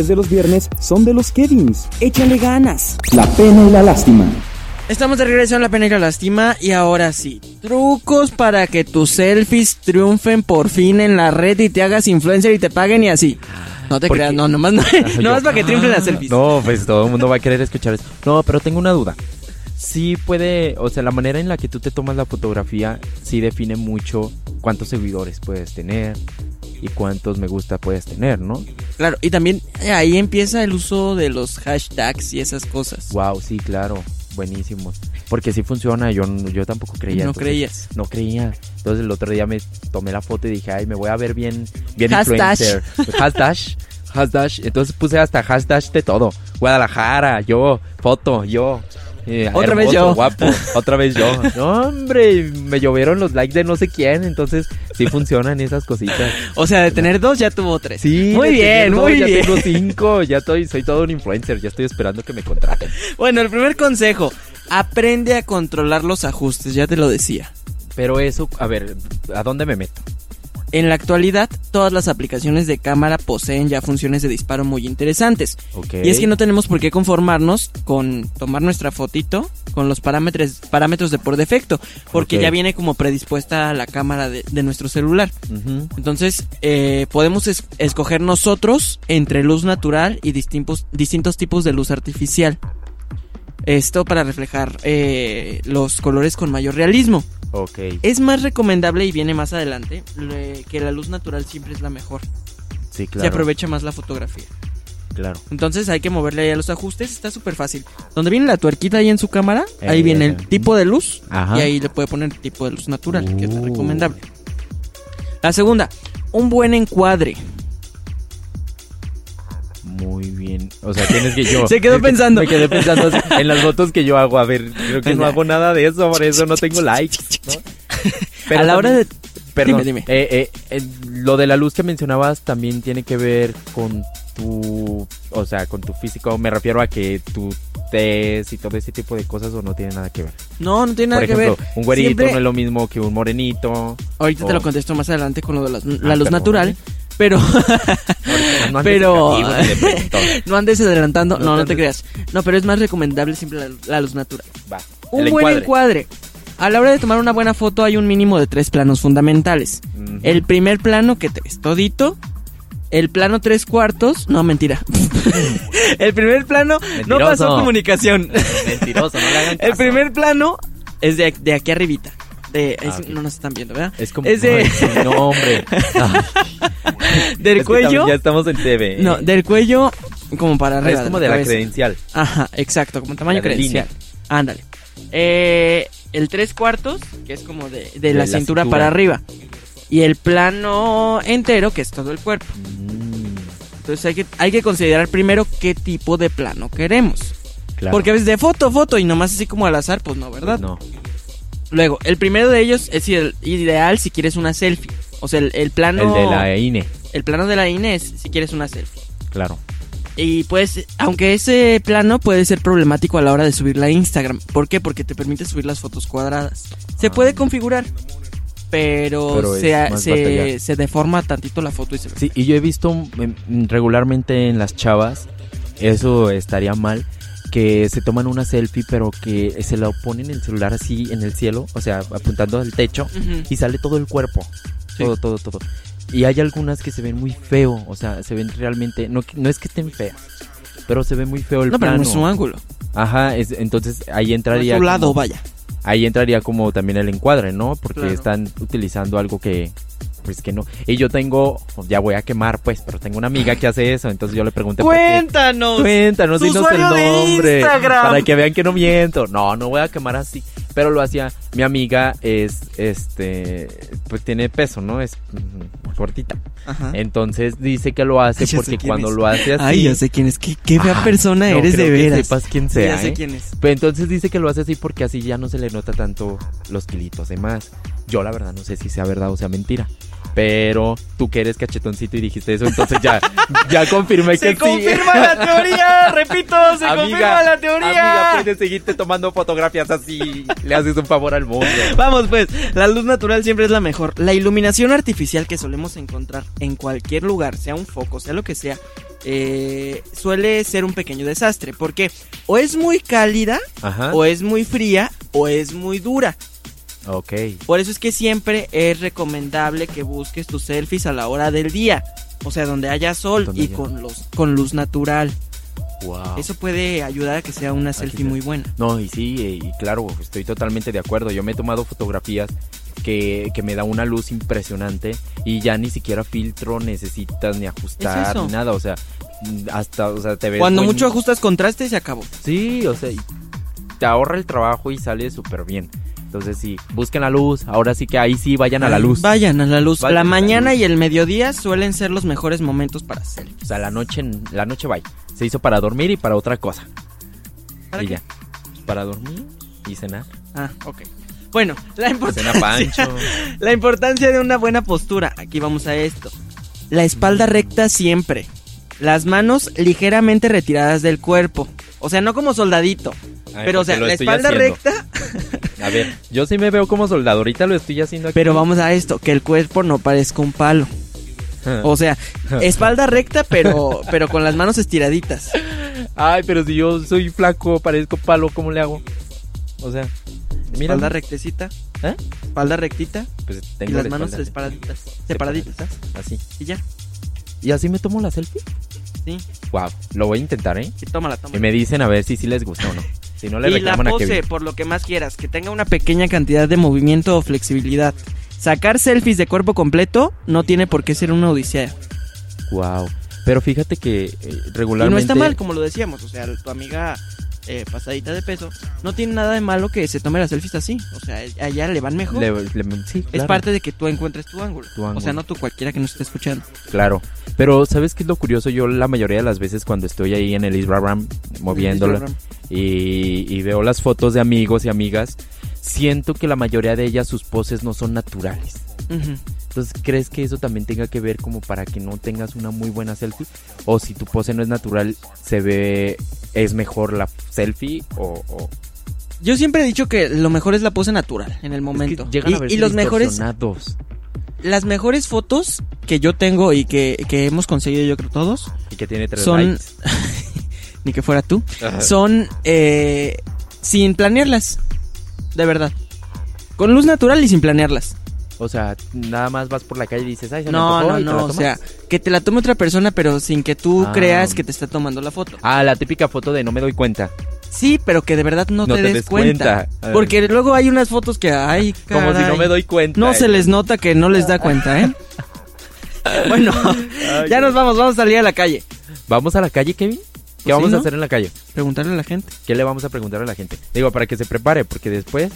De los viernes son de los Kevins. Échale ganas. La pena y la lástima. Estamos de regreso en La Pena y la Lástima y ahora sí, trucos para que tus selfies triunfen por fin en la red y te hagas influencer y te paguen y así. No te creas, no, nomás, no, nomás para que triunfen las selfies. No, pues todo el mundo va a querer escuchar eso. No, pero tengo una duda. Sí puede, o sea, la manera en la que tú te tomas la fotografía sí define mucho cuántos seguidores puedes tener y cuántos me gusta puedes tener, ¿no? Claro, y también eh, ahí empieza el uso de los hashtags y esas cosas. Wow, sí, claro, buenísimos. Porque sí funciona, yo, yo tampoco creía. No entonces- creías. No creía. Entonces el otro día me tomé la foto y dije, ay, me voy a ver bien, bien Hashtag. influencer. Hashtag. Hashtag. Entonces puse hasta hashtag de todo. Guadalajara, yo, foto, yo. Eh, Otra vez yo. Guapo, otra vez yo. No, hombre, me llovieron los likes de no sé quién. Entonces sí funcionan esas cositas. O sea, de tener dos ya tuvo tres. Sí, Muy bien, dos, muy ya bien. tengo cinco, ya estoy, soy todo un influencer, ya estoy esperando que me contraten. Bueno, el primer consejo. Aprende a controlar los ajustes, ya te lo decía. Pero eso, a ver, ¿a dónde me meto? En la actualidad, todas las aplicaciones de cámara poseen ya funciones de disparo muy interesantes. Y es que no tenemos por qué conformarnos con tomar nuestra fotito con los parámetros, parámetros de por defecto, porque ya viene como predispuesta la cámara de, de nuestro celular. Entonces, eh, podemos es- escoger nosotros entre luz natural y distintos, distintos tipos de luz artificial. Esto para reflejar eh, los colores con mayor realismo. Ok. Es más recomendable y viene más adelante le- que la luz natural siempre es la mejor. Sí, Se claro. aprovecha más la fotografía. Claro. Entonces hay que moverle ahí a los ajustes, está súper fácil. Donde viene la tuerquita ahí en su cámara, Eh, ahí viene el tipo de luz Ajá. y ahí le puede poner tipo de luz natural, que es Uh. recomendable. La segunda, un buen encuadre. Muy bien. O sea, tienes que yo. Se quedó pensando. Me quedé pensando en las fotos que yo hago. A ver, creo que no hago nada de eso, por eso no tengo likes. ¿no? a la hora de... Perdón, Dime, dime. eh, eh, eh, lo de la luz que mencionabas también tiene que ver con tu, o sea, con tu físico. Me refiero a que tu tez y todo ese tipo de cosas o no tiene nada que ver. No, no tiene nada Por que ejemplo, ver. un güerito Siempre- no es lo mismo que un morenito. Ahorita te lo contesto más adelante con lo de las- la Ah, luz natural, pero... No andes pero... no andes adelantando, No no, te no te andes- creas. No, pero es más recomendable siempre la, la luz natural. Va. Un buen encuadre. encuadre. A la hora de tomar una buena foto hay un mínimo de tres planos fundamentales. El primer plano que te ves todito. El plano tres cuartos. No, mentira. el primer plano no pasó comunicación. Mentiroso, no le hagan el primer plano es de, de aquí arribita. De, Ah, es-. No nos están viendo, ¿verdad? Es como. Es de- Ay, sí, no, hombre. Del es cuello. Ya estamos en TV. No, del cuello como para arriba. es como de la cabeza. credencial. Ajá, exacto, como tamaño La credencial. Ándale. Eh, el tres cuartos, que es como de, de De la, la cintura, cintura. para arriba. Y el plano entero, que es todo el cuerpo. Mm, Entonces hay que, hay que considerar primero qué tipo de plano queremos. claro. Porque a veces de foto, foto y nomás así como al azar, pues no, ¿verdad? No. Luego, el primero de ellos es ideal si quieres una selfie. O sea, el, el plano. El de la INE. el plano de la INE es si quieres una selfie. Claro. Y pues, aunque ese plano puede ser problemático a la hora de subirla a Instagram. ¿Por qué? Porque te permite subir las fotos cuadradas. Se Ah. puede configurar, pero, se, se, se deforma tantito la foto y se. Sí, y yo he visto mm, regularmente en las chavas, eso estaría mal, que se toman una selfie pero que se la ponen el celular así en el cielo, o sea, apuntando al techo y sale todo el cuerpo. Sí. Todo, todo, todo. Y hay algunas que se ven muy feo, o sea, se ven realmente, no, no es que estén feas, pero se ve muy feo el No, pero plano. no es su ángulo. Ajá, es- entonces ahí No entraría su lado, como- vaya. ahí entraría como también el encuadre, ¿no? Porque Claro. están utilizando algo que, pues que no. Y yo tengo, ya voy a quemar, pues, pero tengo una amiga que hace eso, entonces yo le pregunté por qué. Cuéntanos. Cuéntanos, dinos el nombre. Instagram. Para que vean que no miento. No, no voy a quemar así. Pero lo hacía. Mi amiga es, este, pues tiene peso, ¿no? Es mm, cortita. Ajá. Entonces dice que lo hace Ay, porque cuando es. lo hace así. Ay, ya sé quién es. Qué, qué fea Ah, persona no eres creo de que veras. sepas quién sea, ya sé ¿eh? quién es. Pero entonces dice que lo hace así porque así ya no se le nota tanto los kilitos de más. Yo la verdad no sé si sea verdad o sea mentira. Pero tú que eres cachetoncito y dijiste eso, entonces ya, ya confirmé que Se sí. confirma la teoría, repito, se confirma la teoría. Amiga, puedes seguirte tomando fotografías así. Le haces un favor al mundo. Vamos pues, la luz natural siempre es la mejor. La iluminación artificial que solemos encontrar en cualquier lugar, sea un foco, sea lo que sea, eh, suele ser un pequeño desastre. Porque o es muy cálida, Ajá. o es muy fría, o es muy dura. Ok. Por eso es que siempre es recomendable que busques tus selfies a la hora del día. O sea, donde haya sol Donde y haya- con, los, con luz natural. Wow. Eso puede ayudar a que sea una selfie muy buena. No, y sí, eh, y claro, estoy totalmente de acuerdo. Yo me he tomado fotografías que, que me da una luz impresionante y ya ni siquiera filtro necesitas ni ajustar ni nada. O sea, hasta, o sea, te ves. Cuando buen- mucho ajustas contraste, se acabó. Sí, o sea, te ahorra el trabajo y sale súper bien. Entonces sí, busquen la luz, ahora sí que ahí sí vayan a la luz. Vayan a la luz. Vayan la mañana luz. y el mediodía suelen ser los mejores momentos para selfies. O sea, la noche, la noche vaya. Se hizo para dormir y para otra cosa. ¿Para y qué? ya. Para dormir y cenar. Ah, ok. Bueno, la importancia, Pancho. la importancia de una buena postura. Aquí vamos a esto. La espalda recta siempre. Las manos ligeramente retiradas del cuerpo. O sea, no como soldadito. Ay, pero, o sea, la espalda recta. A ver, yo sí me veo como soldado. Ahorita lo estoy haciendo aquí. Pero vamos a esto, que el cuerpo no parezca un palo. O sea, espalda recta, pero, pero con las manos estiraditas. Ay, pero si yo soy flaco, parezco palo, ¿cómo le hago? O sea, mira. Espalda rectecita. ¿Eh? Espalda rectita. Pues Y las la manos separaditas. Separaditas. Así. Y ya. ¿Y así me tomo la selfie? Sí. Wow, lo voy a intentar, ¿eh? Sí, tómala, Y tómala. me dicen a ver si sí les gusta o no. Si no le y la a pose, Kevin. por lo que más quieras, que tenga una pequeña cantidad de movimiento o flexibilidad. Sacar selfies de cuerpo completo no tiene por qué ser una odisea. Wow. Pero fíjate que eh, Y regularmente no está mal, como lo decíamos. O sea, tu amiga eh, pasadita de peso no tiene nada de malo que se tome las selfies así. O sea, a ella le van mejor. le- le- sí, Es parte de que tú encuentres tu ángulo. Tu O sea, ángulo. no tú cualquiera que nos esté escuchando. Claro. Pero ¿sabes qué es lo curioso? Yo la mayoría de las veces cuando estoy ahí en el Instagram moviéndola. Y, y veo las fotos de amigos y amigas, siento que la mayoría de ellas sus poses no son naturales. Ujú. Entonces, ¿crees que eso también tenga que ver como para que no tengas una muy buena selfie? O si tu pose no es natural, se ve, es mejor la selfie o... o- Yo siempre he dicho que lo mejor es la pose natural en el momento. Es que llegan y, a verse y los mejores, las mejores fotos que yo tengo y que, que hemos conseguido yo creo todos Y que tiene tres son likes. ni que fuera tú Ajá. son eh, sin planearlas de verdad con luz natural y sin planearlas O sea, nada más vas por la calle y dices, ay, se me no antojó", no y te la no o sea que te la tome otra persona pero sin que tú Ah. creas que te está tomando la foto Ah, la típica foto de no me doy cuenta. sí pero que de verdad no, No te, te des des cuenta, cuenta. Ay. porque luego hay unas fotos que ay Como si no caray, me doy cuenta. no eh. se les nota que no les da cuenta eh bueno Ay, ya nos vamos vamos a salir a la calle ¿Vamos a la calle, Kevin? ¿Qué Pues vamos sí, a ¿no? hacer en la calle? preguntarle a la gente ¿Qué le vamos a preguntar a la gente? Digo, para que se prepare, porque después...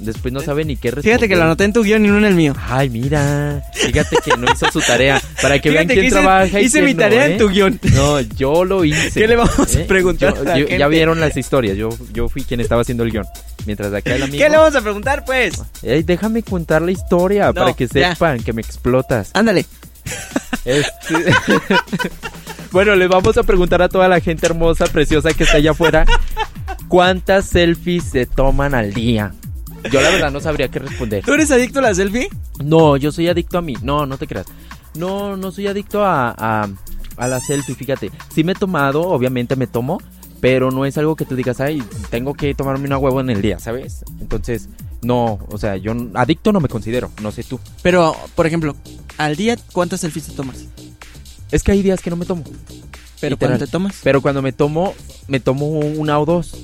Después no sabe ni qué responder. fíjate que lo anoté en tu guion y no en el mío Ay, mira. Fíjate que no hizo su tarea. Para que vean Fíjate quién que hice- trabaja y hice mi no, tarea ¿eh? en tu guion. No, yo lo hice. ¿Qué le vamos a ¿Eh? preguntar Yo- a la yo- gente? Ya vieron las historias. Yo, yo fui quien estaba haciendo el guion. Mientras acá el amigo... ¿Qué le vamos a preguntar, pues? Déjame contar la historia para que ya. sepan que me explotas. Ándale. Este- bueno, le vamos a preguntar a toda la gente hermosa, preciosa que está allá afuera, ¿cuántas selfies se toman al día? Yo la verdad no sabría qué responder. ¿Tú eres adicto a la selfie? No, yo soy adicto a mí. No, no te creas. No, no soy adicto a, a, a la selfie, fíjate. Sí me he tomado, obviamente me tomo, pero no es algo que tú digas, ay, tengo que tomarme una huevo en el día, ¿sabes? Entonces, no, o sea, yo adicto no me considero, no sé tú. Pero, por ejemplo, al día, ¿cuántas selfies te tomas? Es que hay días que no me tomo. Pero Literal. cuando te tomas. Pero cuando me tomo, me tomo una o dos.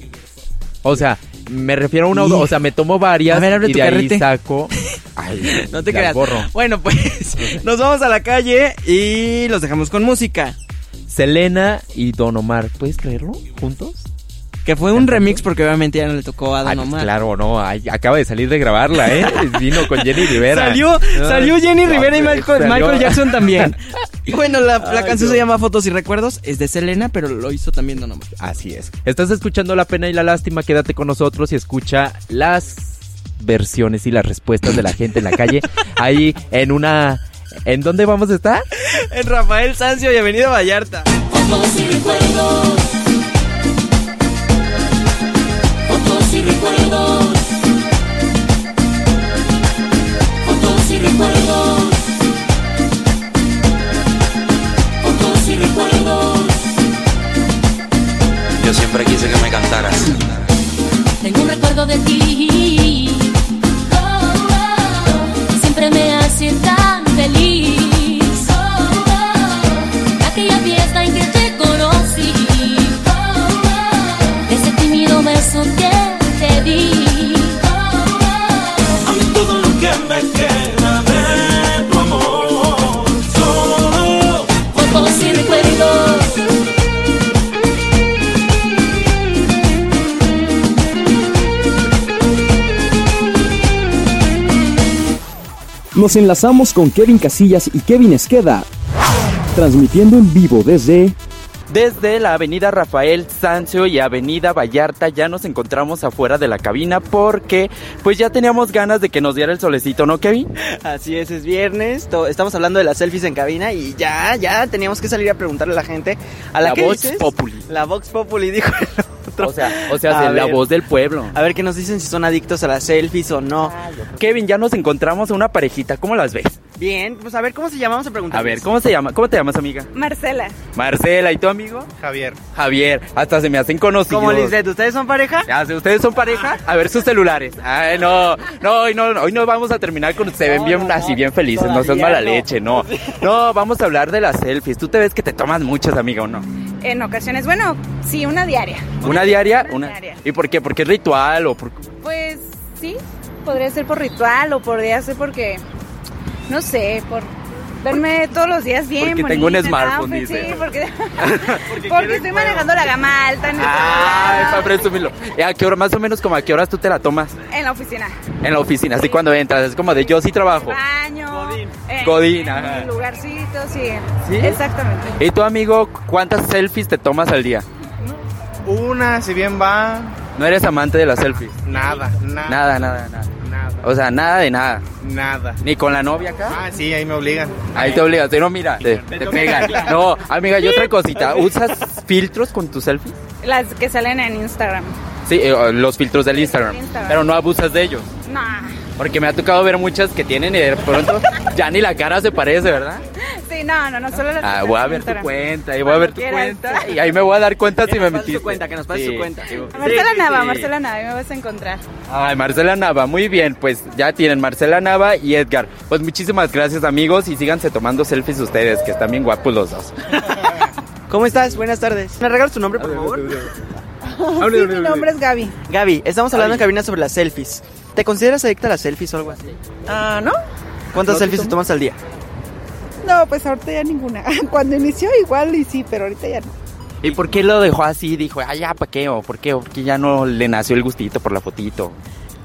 O sea, me refiero a una o dos. O sea, me tomo varias A ver, abre y tu de ahí carrete. saco. Ay, No te creas. borro. Bueno, pues nos vamos a la calle y los dejamos con música. Selena y Don Omar, ¿puedes creerlo? ¿Juntos? Que fue un remix porque obviamente ya no le tocó a Don pues Omar. claro, no. ay, acaba de salir de grabarla, ¿eh? Vino con Jenny Rivera. Salió, No, salió Jenny no, Rivera y Michael, salió- Michael Jackson también. Bueno, la, la Ay, canción no. se llama Fotos y Recuerdos, es de Selena, pero lo hizo también Don Omar. Así es. Estás escuchando La Pena y la Lástima. Quédate con nosotros y escucha las versiones y las respuestas de la gente en la calle. Ahí en una... ¿En dónde vamos a estar? En Rafael Sancio y Avenida Vallarta. Fotos y recuerdos. Recuerdos. Fotos y recuerdos. Fotos y recuerdos. Yo siempre quise que me cantaras. Tengo un recuerdo de ti. Nos enlazamos con Kevin Casillas y Kevin Esqueda, transmitiendo en vivo desde Desde la avenida Rafael Sancio y avenida Vallarta ya nos encontramos afuera de la cabina porque pues ya teníamos ganas de que nos diera el solecito, ¿no Kevin? Así es, es viernes. to- Estamos hablando de las selfies en cabina y ya, ya teníamos que salir a preguntarle a la gente. ¿A la, La que Vox dices? Populi. La Vox Populi dijo el otro. O sea, o sea, de la voz del pueblo. A ver qué nos dicen si son adictos a las selfies o no. Kevin, ya nos encontramos a una parejita, ¿cómo las ves? Bien, pues a ver cómo se llama, vamos a preguntar. A ver, ¿cómo se llama? ¿Cómo te llamas, amiga? Marcela. Marcela, ¿y tu amigo? Javier. Javier, hasta se me hacen conocidos. Como Lisbeth, ¿ustedes son pareja? Ya, si ¿Ustedes son pareja? A ver sus celulares. Ay, no, no, hoy no, hoy no vamos a terminar con se ven No, bien no, no. así bien felices, no seas mala no. leche, no. No, vamos a hablar de las selfies. ¿Tú te ves que te tomas muchas, amiga, o no? En ocasiones, bueno, sí, una diaria. ¿Una diaria? Una Una. diaria. ¿Y por qué? ¿Porque es ritual o por Pues sí, podría ser por ritual o podría ser porque, no sé, por verme todos los días bien. Porque tengo un bonita, smartphone, ¿no? dice. Sí, porque, porque, estoy manejando la gama alta en, Ay, celular, para presumirlo. ¿Y ¿A qué hora, más o menos como a qué horas tú te la tomas? en la oficina. En la oficina, así cuando entras, es como de yo sí trabajo. Baño. Godín, en ajá. mi lugarcito, sí. ¿Sí? Exactamente. ¿Y tu amigo cuántas selfies te tomas al día? Una, si bien va, ¿No eres amante de las selfies? nada, nada. Nada, nada, nada. Nada. O sea, nada de nada. Nada. Ni con la novia acá. Ah, sí, ahí me obligan. Ahí te obligas, no mira, te, te pegan. No, amiga, y otra cosita, ¿usas filtros con tus selfies? Las que salen en Instagram. Sí, eh, los filtros del Instagram. Instagram. Pero no abusas de ellos. Nah. Porque me ha tocado ver muchas que tienen y de pronto ya ni la cara se parece, ¿verdad? Sí, no, no, no, solo las Ah, que voy a ver tu cuenta, y voy a ver tu cuenta y ahí me voy a dar cuenta si me metiste. su cuenta, que nos pase su cuenta. Sí, Marcela sí, Nava, sí. Marcela Nava, ahí me vas a encontrar. Ay, Marcela Nava, muy bien, pues ya tienen Marcela Nava y Edgar. Pues muchísimas gracias amigos y síganse tomando selfies ustedes, que están bien guapos los dos. ¿Cómo estás? Buenas tardes. ¿Me regalas tu nombre, por favor? Sí, mi nombre es Gaby. Gaby, estamos hablando en cabina sobre las selfies. ¿Te consideras adicta a las selfies o algo así? Ah, ¿no? ¿Cuántas ¿No te selfies te tomas al día? No, pues ahorita ya ninguna. Cuando inició igual y sí, pero ahorita ya no. ¿Y por qué lo dejó así? Dijo, ay, ya, ¿para qué? ¿O por qué? ¿O porque ya no le nació el gustito por la fotito?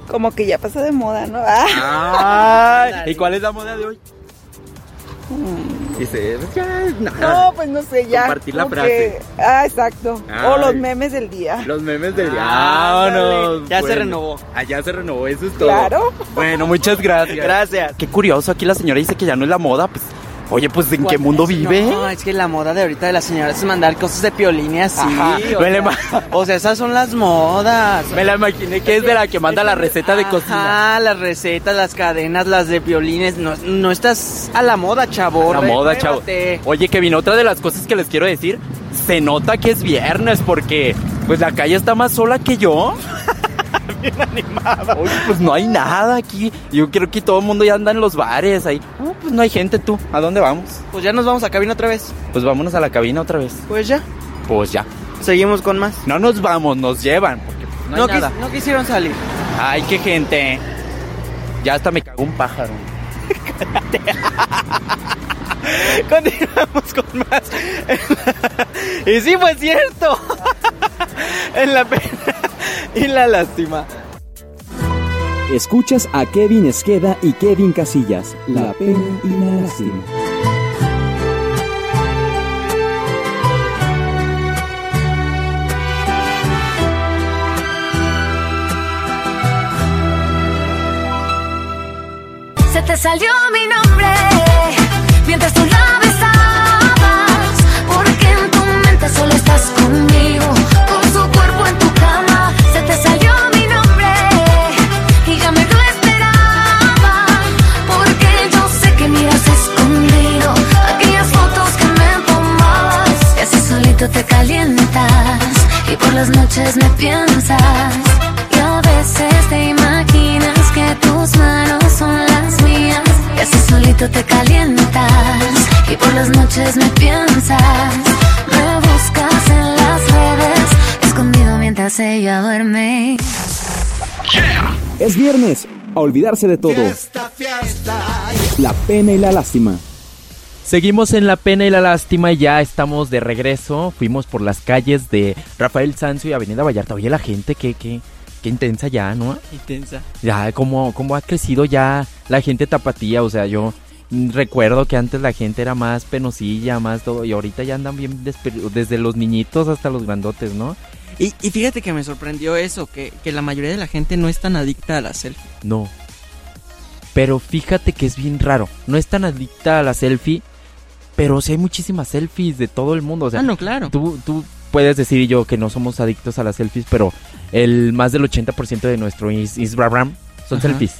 Como que ya pasó de moda, ¿no? Ah. ¿Y cuál es la moda de hoy? Dice, ya, nada. No, pues no sé, ya. Compartir la frase. que- Ah, exacto. Ay. O los memes del día. Los memes del día. Ah, Vámonos. ya se renovó. Ya se renovó, eso es todo. Claro. Bueno, muchas gracias. Gracias. Qué curioso, aquí la señora dice que ya no es la moda, pues. Oye, pues ¿en qué mundo vive? No, es que la moda de ahorita de las señoras es mandar cosas de piolín y así. Ajá, o, sea, ma- o sea, esas son las modas. Me la imaginé que es de la que manda la receta de cocina. Ah, las recetas, las cadenas, las de violines. No, no estás a la moda, chavo. La moda, chavo. Oye, Kevin, otra de las cosas que les quiero decir, se nota que es viernes porque pues la calle está más sola que yo. Bien animada. Oye, pues no hay nada aquí. Yo creo que todo el mundo ya anda en los bares ahí. No, pues no hay gente tú. ¿A dónde vamos? Pues ya nos vamos a cabina otra vez. Pues vámonos a la cabina otra vez. Pues ya. Pues ya. Seguimos con más. No nos vamos, nos llevan. Porque pues, no, hay No, nada. quis- no quisieron salir. Ay, qué gente. Ya hasta me cagó un pájaro. Continuamos con más. y sí, fue cierto. en la pena y la lástima. Escuchas a Kevin Esqueda y Kevin Casillas, la pena y la lástima. Se te salió mi nombre mientras tú la calientas y por las noches me piensas. Y a veces te imaginas que tus manos son las mías. Y así solito te calientas. Y por las noches me piensas. Me buscas en las redes. Escondido mientras ella duerme. Es viernes, a olvidarse de todo. La pena y la lástima. Seguimos en La Pena y la Lástima y ya estamos de regreso. Fuimos por las calles de Rafael Sanzio y Avenida Vallarta. Oye, la gente, ¿qué, qué, qué intensa ya, ¿no? Intensa. Ya, como, como ha crecido ya la gente tapatía, o sea, yo recuerdo que antes la gente era más penosilla, más todo, y ahorita ya andan bien desde los niñitos hasta los grandotes, ¿no? Y, y fíjate que me sorprendió eso, que, que la mayoría de la gente no es tan adicta a la selfie. No. Pero fíjate que es bien raro, no es tan adicta a la selfie, pero sí hay muchísimas selfies de todo el mundo, o sea, ah, no, claro. tú, tú puedes decir y yo que no somos adictos a las selfies, pero el más del 80% de nuestro Instagram son Ajá. selfies.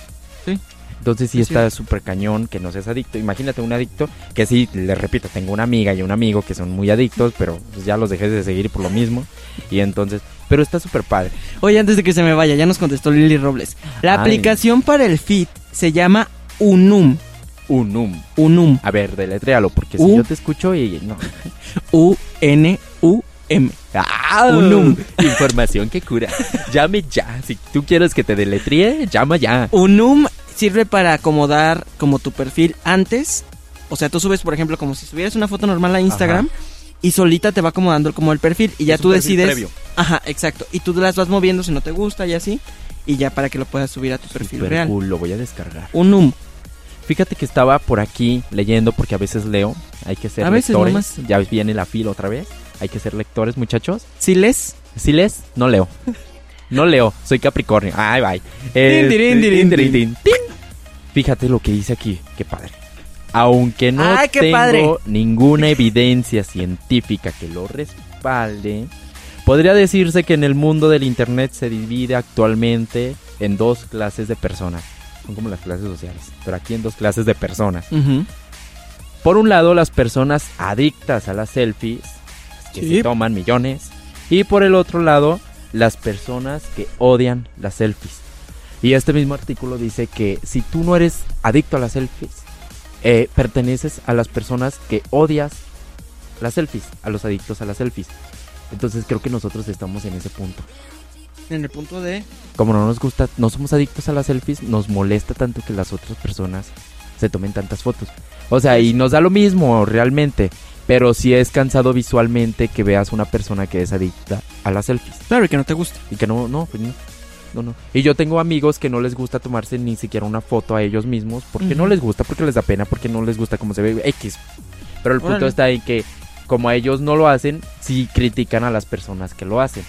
Sí. Entonces sí Es está súper cañón que no seas adicto. Imagínate un adicto que sí, le repito, tengo una amiga y un amigo que son muy adictos, pero pues ya los dejé de seguir por lo mismo. Y entonces, pero está súper padre. Oye, antes de que se me vaya, ya nos contestó Lili Robles. La Ay. aplicación para el feed se llama Unum. Unum. Unum. A ver, deletréalo, porque si yo te escucho y no. U-N-U-M. ¡Ah! Unum. Información que cura. Llame ya. Si tú quieres que te deletríe, llama ya. Unum sirve para acomodar como tu perfil antes. O sea, tú subes, por ejemplo, como si subieras una foto normal a Instagram. Y solita te va acomodando como el perfil. Y ya Es tú un decides. previo. Ajá, exacto. Y tú las vas moviendo si no te gusta y así. Y ya para que lo puedas subir a tu perfil real. cool, lo voy a descargar. Unum. Fíjate que estaba por aquí leyendo porque a veces leo. Hay que ser A veces lectores. nomás. Ya viene la fila otra vez. Hay que ser lectores, muchachos. ¿Sí les? Si les, no leo. No leo, soy Capricornio. Ay, bye. Tin. Fíjate lo que dice aquí, qué padre. Aunque no Ay, tengo padre. ninguna evidencia científica que lo respalde, podría decirse que en el mundo del internet se divide actualmente en dos clases de personas. Son como las clases sociales, pero aquí en dos clases de personas. Ujú. Por un lado, las personas adictas a las selfies, que Sí. se toman millones. Y por el otro lado, las personas que odian las selfies. Y este mismo artículo dice que si tú no eres adicto a las selfies, eh, perteneces a las personas que odias las selfies, a los adictos a las selfies. Entonces creo que nosotros estamos en ese punto. En el punto de... Como no nos gusta, no somos adictos a las selfies, nos molesta tanto que las otras personas se tomen tantas fotos. O sea, y nos da lo mismo realmente. Pero sí es cansado visualmente que veas una persona que es adicta a las selfies. Claro, y que no te gusta. Y que no, no, pues no. No, no. Y yo tengo amigos que no les gusta tomarse ni siquiera una foto a ellos mismos porque no les gusta, porque les da pena, porque no les gusta cómo se ve X. Pero el punto está en que como a ellos no lo hacen, sí critican a las personas que lo hacen.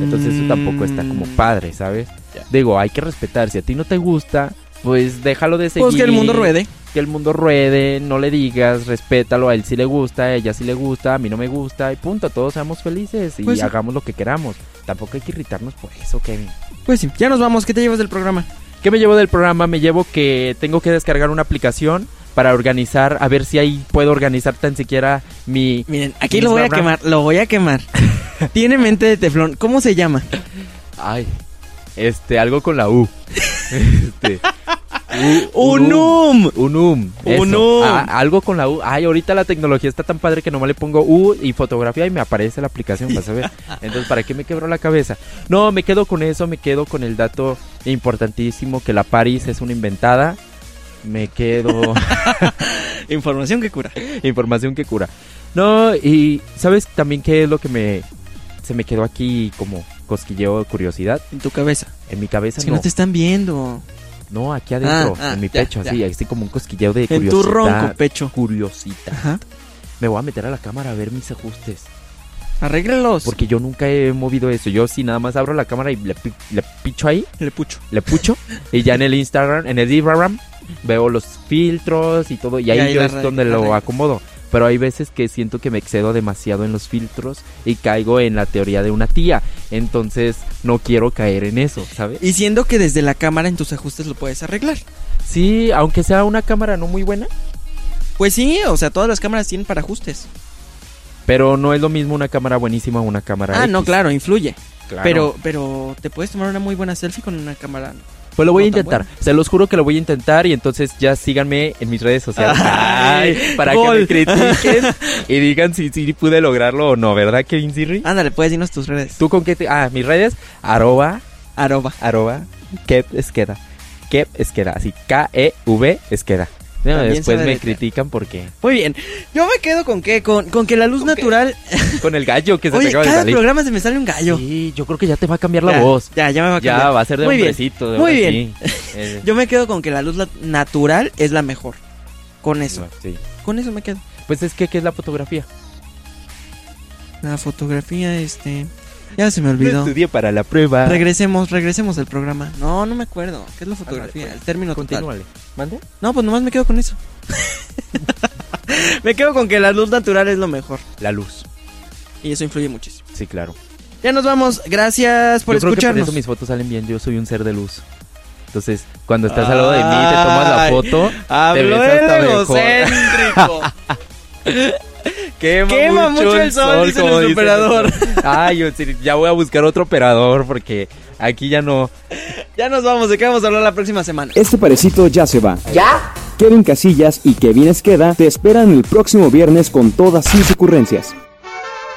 Entonces eso tampoco está como padre, ¿sabes? Digo, hay que respetar. Si a ti no te gusta, pues déjalo de seguir. Pues que el mundo ruede. Que el mundo ruede, no le digas, respétalo, a él sí le gusta, a ella sí le gusta, a mí no me gusta, y punto, todos seamos felices y Pues sí. hagamos lo que queramos. Tampoco hay que irritarnos por eso, Kevin. Pues sí, ya nos vamos. ¿Qué te llevas del programa? ¿Qué me llevo del programa? Me llevo que tengo que descargar una aplicación para organizar, a ver si ahí puedo organizar tan siquiera mi... Miren, aquí lo voy a quemar, lo voy a quemar. Tiene mente de teflón. ¿Cómo se llama? Ay, este, algo con la U. este, U- Unum. Unum. eso. Unum. Ah, algo con la U. Ay, ahorita la tecnología está tan padre que nomás le pongo U y fotografía y me aparece la aplicación, vas a ver. Entonces, ¿para qué me quebró la cabeza? No, me quedo con eso, me quedo con el dato importantísimo que la Paris es una inventada. Me quedo... Información que cura. Información que cura. No, y ¿sabes también qué es lo que me... Se me quedó aquí como cosquilleo de curiosidad? En tu cabeza. En mi cabeza Es que no. no te están viendo. No, aquí adentro, Ah, ah, en mi ya, pecho, ya. así, así como un cosquilleo de En curiosidad. tu ronco pecho. Curiosita. Ajá. Me voy a meter a la cámara a ver mis ajustes. Arréglalos. Porque yo nunca he movido eso. Yo sí nada más abro la cámara y le, le picho ahí, Le pucho. le pucho. y ya en el Instagram, en el Instagram, veo los filtros y todo. Y ahí, Y ahí yo es donde lo acomodo. Pero hay veces que siento que me excedo demasiado en los filtros y caigo en la teoría de una tía. Entonces no quiero caer en eso, ¿sabes? Y siendo que desde la cámara en tus ajustes lo puedes arreglar. Sí, aunque sea una cámara no muy buena. Pues sí, o sea, todas las cámaras tienen para ajustes. Pero no es lo mismo una cámara buenísima o una cámara Ah, X. no, claro, influye. Claro. Pero, pero te puedes tomar una muy buena selfie con una cámara. Pues lo voy a no intentar. Se los juro que lo voy a intentar y entonces ya síganme en mis redes sociales. Ay, Ay, para gol. que me critiquen y digan si, si pude lograrlo o no, ¿verdad, Kevin Sirri? Ándale, puedes irnos tus redes. ¿Tú con qué te...? Ah, mis redes, arroba, Arroba. arroba, Kev Esqueda. Kev Esqueda, así, K-E-V Esqueda. No, después me de- critican porque Muy bien. Yo me quedo con qué? Con, con que la luz natural. con el gallo que se Oye, te acaba de cada salir. programa se me sale un gallo. Sí, yo creo que ya te va a cambiar la Ya, voz. Ya, ya me va a cambiar. Ya va a ser de Muy bien. hombrecito. de Muy bien. sí. Eh, Yo me quedo con que la luz natural es la mejor. Con eso. sí. Con eso me quedo. Pues es que, ¿qué es la fotografía? La fotografía, este. Ya se me olvidó. estudié para la prueba. Regresemos, regresemos al programa. No, no me acuerdo. ¿Qué es la fotografía? El término total. Continúale. ¿Mande? No, pues nomás me quedo con eso. me quedo con que la luz natural es lo mejor. La luz. Y eso influye muchísimo. Sí, claro. Ya nos vamos. Gracias por yo creo que por escucharnos. eso mis fotos salen bien. Yo soy un ser de luz. Entonces, cuando estás al lado de mí, te tomas la Ay, foto. te Habló ves hasta mejor. egocéntrico. Quema, Quema mucho el sol, dice como nuestro dice operador. nuestro- Ay, yo sí, ya voy a buscar otro operador porque aquí ya no. ya nos vamos. ¿De qué vamos a hablar la próxima semana? Este parecito ya se va. ¿Ya? Kevin Casillas y Kevin Esqueda te esperan el próximo viernes con todas sus ocurrencias.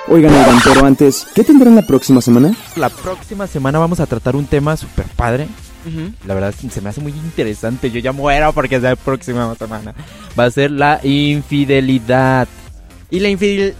Oigan, oigan, pero antes, ¿qué tendrán la próxima semana? La próxima semana vamos a tratar un tema súper padre. Ujú. La verdad se me hace muy interesante. Yo ya muero porque es la próxima semana. Va a ser la infidelidad. Y la infidel...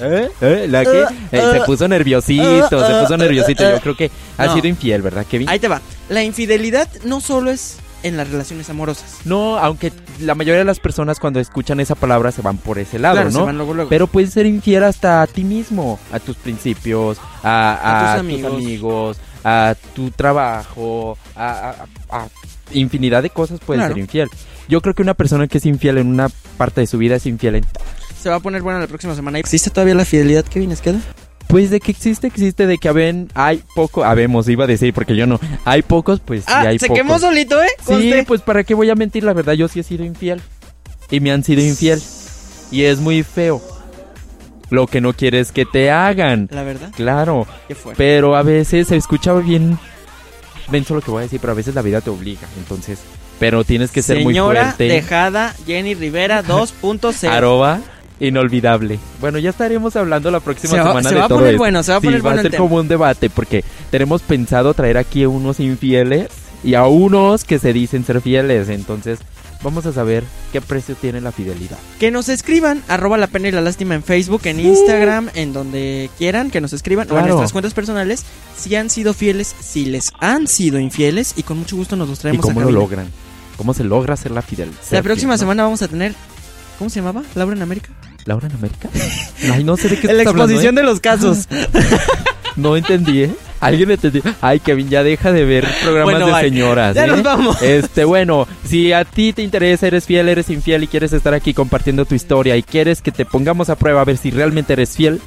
¿Eh? ¿Eh? ¿La qué? Uh, Eh, se uh, puso nerviosito, uh, se puso uh, nerviosito. uh, Yo creo que ha no. sido infiel, ¿verdad, Kevin? Ahí te va. La infidelidad no solo es en las relaciones amorosas. No, aunque la mayoría de las personas cuando escuchan esa palabra se van por ese lado, Claro, se ¿no? van luego, luego. Pero puedes ser infiel hasta a ti mismo, a tus principios, a, A a tus tus, amigos. a tu trabajo, a, infinidad de cosas puedes Claro. ser infiel. Yo creo que una persona que es infiel en una parte de su vida es infiel en... Se va a poner buena la próxima semana. ¿Existe todavía la fidelidad, Kevin Esqueda? Pues de que existe, existe, de que haben, hay poco, habemos, iba a decir, porque yo no, hay pocos, pues sí Ah, hay se pocos. quemó solito, ¿eh? Sí, pues para qué voy a mentir, la verdad yo sí he sido infiel. Y me han sido infiel. Y es muy feo. Lo que no quieres que te hagan. La verdad. Claro. ¿Qué fue? Pero a veces se escucha bien. Ven solo lo que voy a decir, pero a veces la vida te obliga. Entonces, pero tienes que ser muy Señora fuerte. dejada Jenny Rivera 2.0. Arroba inolvidable. Bueno, ya estaremos hablando la próxima Se va- semana se de va a poner esto. bueno, se va a Sí, poner va bueno a ser como un debate porque tenemos pensado traer aquí a unos infieles y a unos que se dicen ser fieles. Entonces, vamos a saber qué precio tiene la fidelidad. Que nos escriban, arroba la pena y la lástima en Facebook, en Instagram, en donde quieran, que nos escriban, o en nuestras cuentas personales, si han sido fieles, si les han sido infieles, y con mucho gusto nos los ¿Y traemos cómo a lo logran? ¿Cómo se logra ser la fidelidad? La próxima semana vamos a tener, ¿cómo se llamaba? ¿Laura en América? ¿Laura en América? Ay, no sé de qué la hablando, exposición ¿eh? de los casos. No entendí, ¿eh? ¿Alguien entendió? Ay, Kevin, ya deja de ver programas Bueno, de bye. señoras. Ya ¿eh? nos vamos. Este, bueno, si a ti te interesa, eres fiel, eres infiel y quieres estar aquí compartiendo tu historia y quieres que te pongamos a prueba a ver si realmente eres fiel,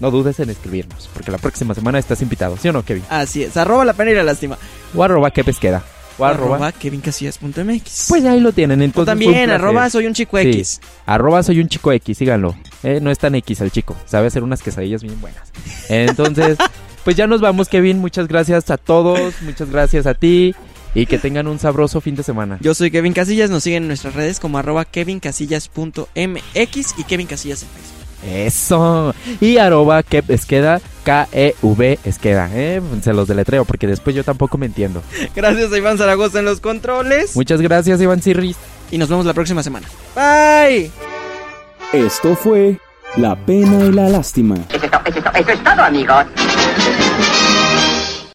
no dudes en escribirnos, porque la próxima semana estás invitado, ¿sí o no, Kevin? Así es, arroba la pena y la lástima. O arroba que pesqueda. O arroba. Arroba kevincasillas.mx. Pues ahí lo tienen, entonces. también, arroba soy un chico Sí. X. Arroba soy un chico X, síganlo. Eh, no es tan X el chico, sabe hacer unas quesadillas bien buenas. Entonces, pues ya nos vamos, Kevin. Muchas gracias a todos, muchas gracias a ti y que tengan un sabroso fin de semana. Yo soy Kevin Casillas, nos siguen en nuestras redes como arroba kevincasillas.mx y Kevin Casillas en Facebook. Eso. Y arroba que esqueda, K-E-V esqueda. Eh, se los deletreo porque después yo tampoco me entiendo. Gracias a Iván Zaragoza en los controles. Muchas gracias, Iván Cirris. Y nos vemos la próxima semana. Bye. Esto fue La Pena y la Lástima. Eso es todo, amigos.